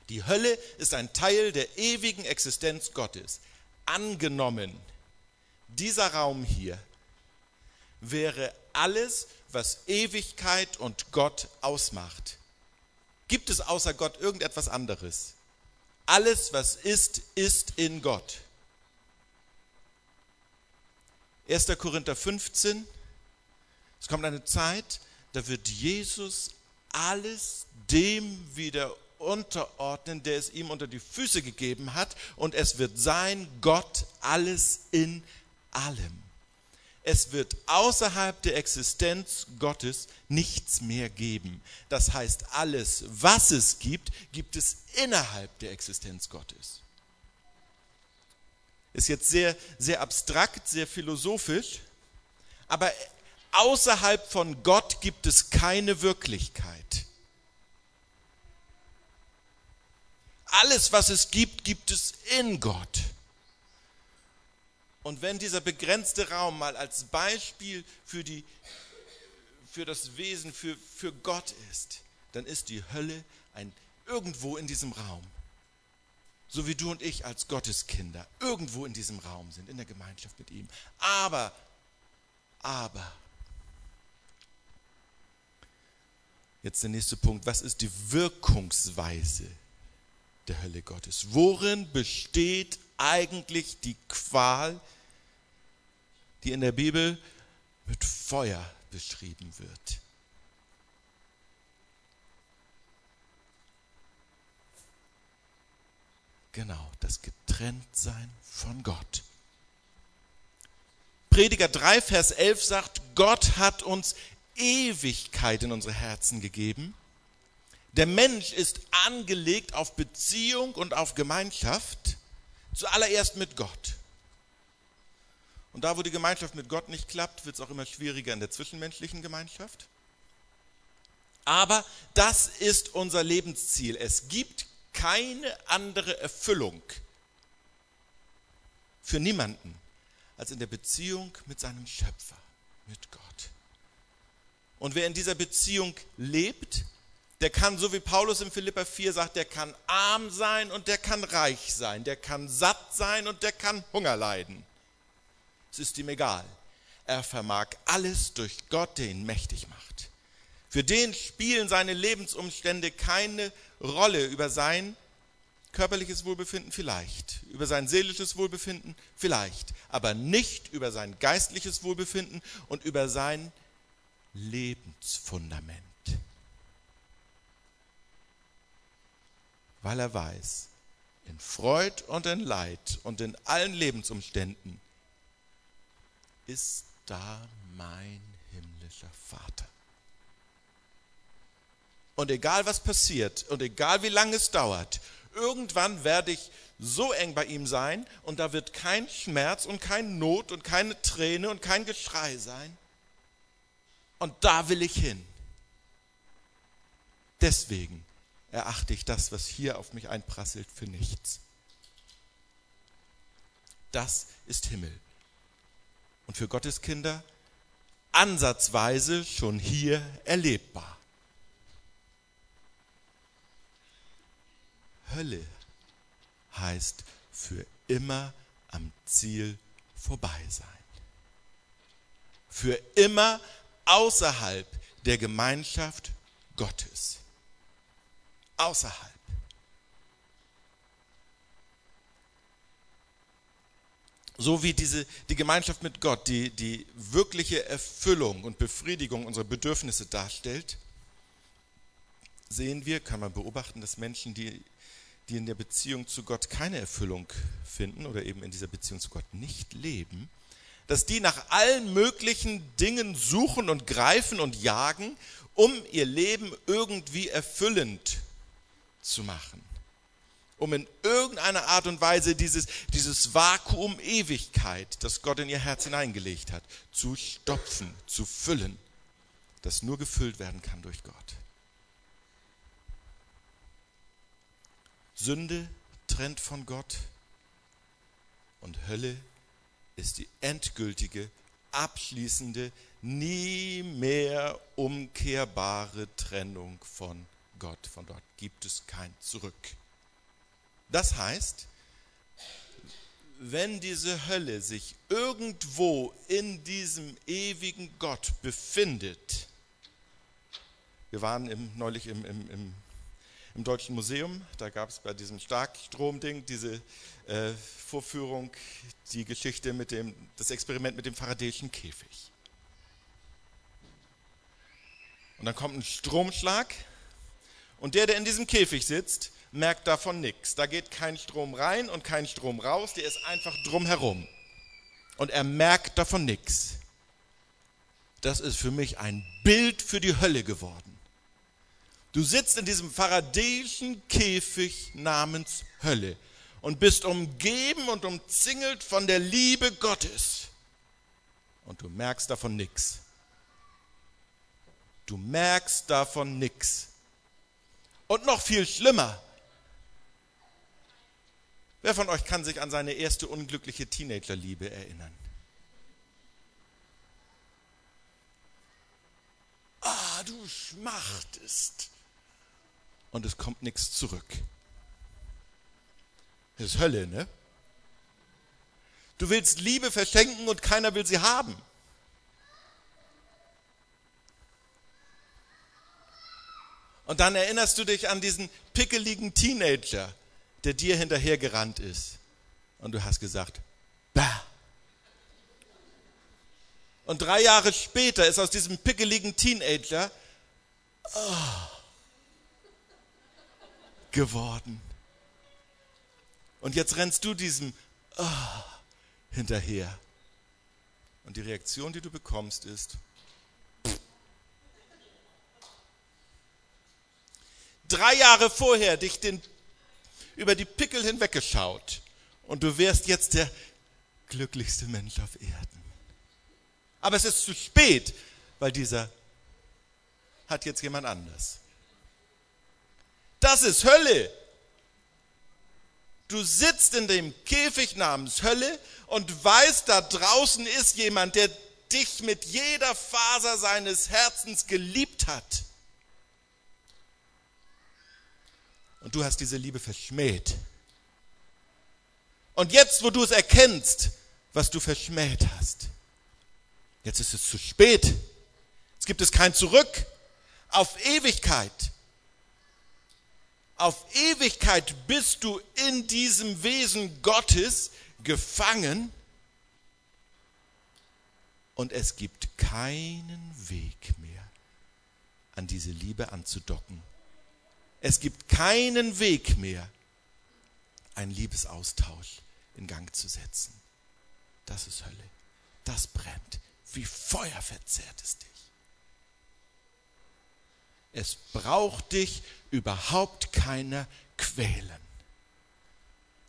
Die Hölle ist ein Teil der ewigen Existenz Gottes. Angenommen, dieser Raum hier wäre alles, was Ewigkeit und Gott ausmacht. Gibt es außer Gott irgendetwas anderes? Alles, was ist, ist in Gott. 1. Korinther 15. Es kommt eine Zeit, da wird Jesus alles dem wieder unterordnen, der es ihm unter die Füße gegeben hat, und es wird sein Gott alles in allem. Es wird außerhalb der Existenz Gottes nichts mehr geben. Das heißt, alles, was es gibt, gibt es innerhalb der Existenz Gottes. Ist jetzt sehr, sehr abstrakt, sehr philosophisch, aber außerhalb von Gott gibt es keine Wirklichkeit. Alles, was es gibt, gibt es in Gott. Und wenn dieser begrenzte Raum mal als Beispiel für, die, für das Wesen, für, für Gott ist, dann ist die Hölle ein irgendwo in diesem Raum. So wie du und ich als Gotteskinder irgendwo in diesem Raum sind, in der Gemeinschaft mit ihm. Aber, aber, jetzt der nächste Punkt, was ist die Wirkungsweise der Hölle Gottes? Worin besteht eigentlich die Qual, die in der Bibel mit Feuer beschrieben wird. Genau, das Getrenntsein von Gott. Prediger 3, Vers 11 sagt, Gott hat uns Ewigkeit in unsere Herzen gegeben. Der Mensch ist angelegt auf Beziehung und auf Gemeinschaft, zuallererst mit Gott. Und da, wo die Gemeinschaft mit Gott nicht klappt, wird es auch immer schwieriger in der zwischenmenschlichen Gemeinschaft. Aber das ist unser Lebensziel. Es gibt keine andere Erfüllung für niemanden als in der Beziehung mit seinem Schöpfer, mit Gott. Und wer in dieser Beziehung lebt, der kann, so wie Paulus in Philippa 4 sagt, der kann arm sein und der kann reich sein, der kann satt sein und der kann Hunger leiden. Es ist ihm egal. Er vermag alles durch Gott, der ihn mächtig macht. Für den spielen seine Lebensumstände keine Rolle über sein körperliches Wohlbefinden vielleicht, über sein seelisches Wohlbefinden vielleicht, aber nicht über sein geistliches Wohlbefinden und über sein Lebensfundament. Weil er weiß, in Freud und in Leid und in allen Lebensumständen ist da mein himmlischer Vater. Und egal was passiert und egal wie lange es dauert, irgendwann werde ich so eng bei ihm sein und da wird kein Schmerz und kein Not und keine Träne und kein Geschrei sein. Und da will ich hin. Deswegen erachte ich das, was hier auf mich einprasselt, für nichts. Das ist Himmel und für Gottes Kinder ansatzweise schon hier erlebbar. Hölle heißt für immer am Ziel vorbei sein. Für immer außerhalb der Gemeinschaft Gottes. Außerhalb. so wie diese, die Gemeinschaft mit Gott die, die wirkliche Erfüllung und Befriedigung unserer Bedürfnisse darstellt, sehen wir, kann man beobachten, dass Menschen, die, die in der Beziehung zu Gott keine Erfüllung finden oder eben in dieser Beziehung zu Gott nicht leben, dass die nach allen möglichen Dingen suchen und greifen und jagen, um ihr Leben irgendwie erfüllend zu machen um in irgendeiner Art und Weise dieses, dieses Vakuum Ewigkeit, das Gott in ihr Herz hineingelegt hat, zu stopfen, zu füllen, das nur gefüllt werden kann durch Gott. Sünde trennt von Gott und Hölle ist die endgültige, abschließende, nie mehr umkehrbare Trennung von Gott. Von dort gibt es kein Zurück. Das heißt, wenn diese Hölle sich irgendwo in diesem ewigen Gott befindet, wir waren im, neulich im, im, im im Deutschen Museum. Da gab es bei diesem Starkstromding diese äh, Vorführung, die Geschichte mit dem, das Experiment mit dem Faradayschen Käfig. Und dann kommt ein Stromschlag und der, der in diesem Käfig sitzt, merkt davon nichts. Da geht kein Strom rein und kein Strom raus, der ist einfach drumherum. Und er merkt davon nichts. Das ist für mich ein Bild für die Hölle geworden. Du sitzt in diesem faradäischen Käfig namens Hölle und bist umgeben und umzingelt von der Liebe Gottes. Und du merkst davon nichts. Du merkst davon nichts. Und noch viel schlimmer. Wer von euch kann sich an seine erste unglückliche Teenagerliebe erinnern? Ah, du schmachtest. Und es kommt nichts zurück. Das ist Hölle, ne? Du willst Liebe verschenken und keiner will sie haben. Und dann erinnerst du dich an diesen pickeligen Teenager, der dir hinterhergerannt ist. Und du hast gesagt, bah. Und drei Jahre später ist aus diesem pickeligen Teenager oh, geworden. Und jetzt rennst du diesem oh, hinterher. Und die Reaktion, die du bekommst, ist, drei Jahre vorher dich den, über die Pickel hinweggeschaut und du wärst jetzt der glücklichste Mensch auf Erden. Aber es ist zu spät, weil dieser hat jetzt jemand anders. Das ist Hölle. Du sitzt in dem Käfig namens Hölle und weißt, da draußen ist jemand, der dich mit jeder Faser seines Herzens geliebt hat. Und du hast diese Liebe verschmäht. Und jetzt, wo du es erkennst, was du verschmäht hast, jetzt ist es zu spät. Jetzt gibt es kein Zurück auf Ewigkeit. Auf Ewigkeit bist du in diesem Wesen Gottes gefangen und es gibt keinen Weg mehr, an diese Liebe anzudocken. Es gibt keinen Weg mehr, einen Liebesaustausch in Gang zu setzen. Das ist Hölle. Das brennt. Wie Feuer verzehrt es dich. Es braucht dich überhaupt keiner quälen.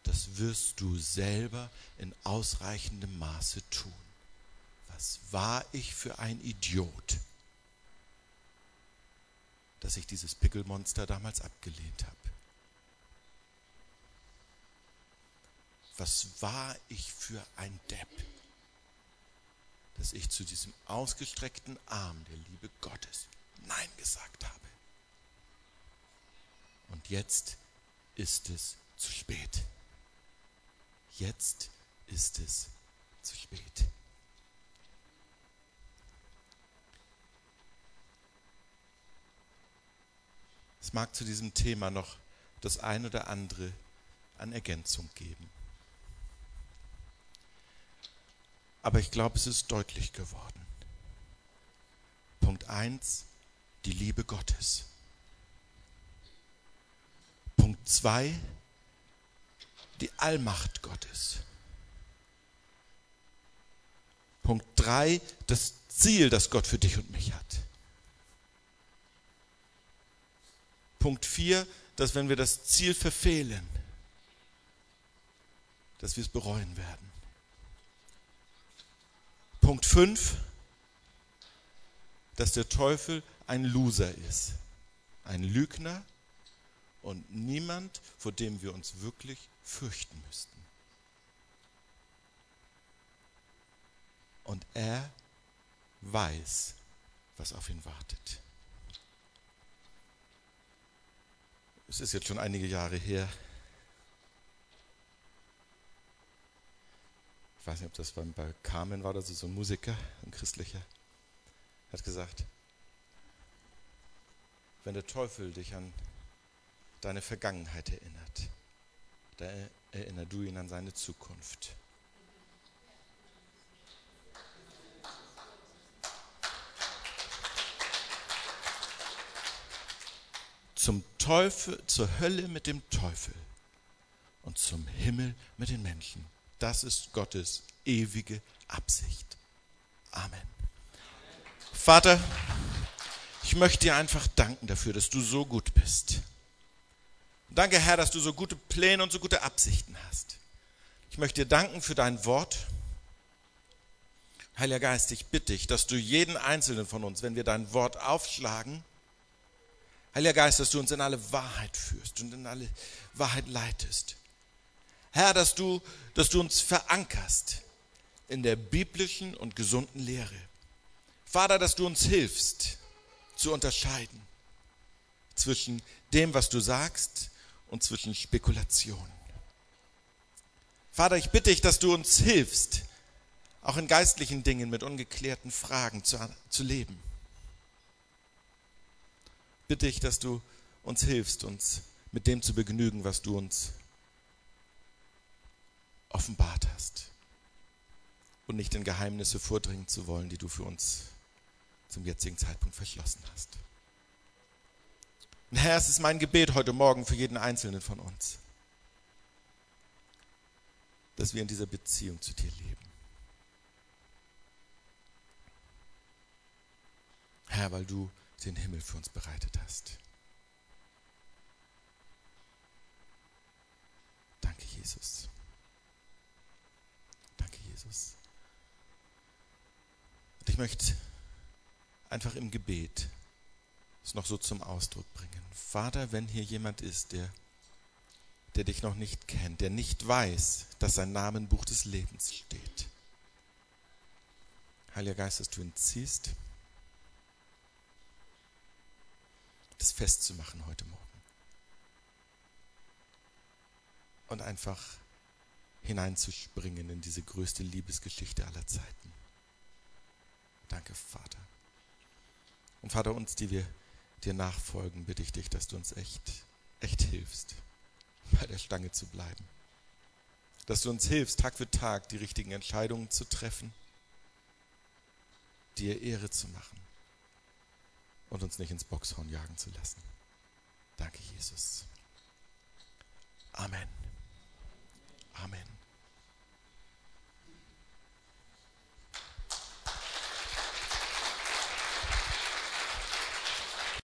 Das wirst du selber in ausreichendem Maße tun. Was war ich für ein Idiot? Dass ich dieses Pickelmonster damals abgelehnt habe. Was war ich für ein Depp, dass ich zu diesem ausgestreckten Arm der Liebe Gottes Nein gesagt habe. Und jetzt ist es zu spät. Jetzt ist es zu spät. Es mag zu diesem Thema noch das ein oder andere an Ergänzung geben. Aber ich glaube, es ist deutlich geworden. Punkt 1, die Liebe Gottes. Punkt 2, die Allmacht Gottes. Punkt 3, das Ziel, das Gott für dich und mich hat. Punkt 4, dass wenn wir das Ziel verfehlen, dass wir es bereuen werden. Punkt 5, dass der Teufel ein Loser ist, ein Lügner und niemand, vor dem wir uns wirklich fürchten müssten. Und er weiß, was auf ihn wartet. Es ist jetzt schon einige Jahre her. Ich weiß nicht, ob das beim, bei Carmen war, ist so ein Musiker, ein christlicher, hat gesagt, wenn der Teufel dich an deine Vergangenheit erinnert. Da erinner du ihn an seine Zukunft. Zum Teufel, zur Hölle mit dem Teufel und zum Himmel mit den Menschen. Das ist Gottes ewige Absicht. Amen. Vater, ich möchte dir einfach danken dafür, dass du so gut bist. Danke, Herr, dass du so gute Pläne und so gute Absichten hast. Ich möchte dir danken für dein Wort. Heiliger Geist, ich bitte dich, dass du jeden einzelnen von uns, wenn wir dein Wort aufschlagen, Heiliger Geist, dass du uns in alle Wahrheit führst und in alle Wahrheit leitest. Herr, dass du, dass du uns verankerst in der biblischen und gesunden Lehre. Vater, dass du uns hilfst zu unterscheiden zwischen dem, was du sagst und zwischen Spekulation. Vater, ich bitte dich, dass du uns hilfst, auch in geistlichen Dingen mit ungeklärten Fragen zu, zu leben. Bitte ich, dass du uns hilfst, uns mit dem zu begnügen, was du uns offenbart hast und nicht in Geheimnisse vordringen zu wollen, die du für uns zum jetzigen Zeitpunkt verschlossen hast. Und Herr, es ist mein Gebet heute Morgen für jeden Einzelnen von uns, dass wir in dieser Beziehung zu dir leben. Herr, weil du den Himmel für uns bereitet hast. Danke, Jesus. Danke, Jesus. Und ich möchte einfach im Gebet es noch so zum Ausdruck bringen. Vater, wenn hier jemand ist, der, der dich noch nicht kennt, der nicht weiß, dass sein Name im Buch des Lebens steht. Heiliger Geist, dass du ihn ziehst, das festzumachen heute Morgen. Und einfach hineinzuspringen in diese größte Liebesgeschichte aller Zeiten. Danke, Vater. Und Vater, uns, die wir dir nachfolgen, bitte ich dich, dass du uns echt, echt hilfst, bei der Stange zu bleiben. Dass du uns hilfst, Tag für Tag die richtigen Entscheidungen zu treffen, dir Ehre zu machen und uns nicht ins Boxhorn jagen zu lassen. Danke, Jesus. Amen. Amen.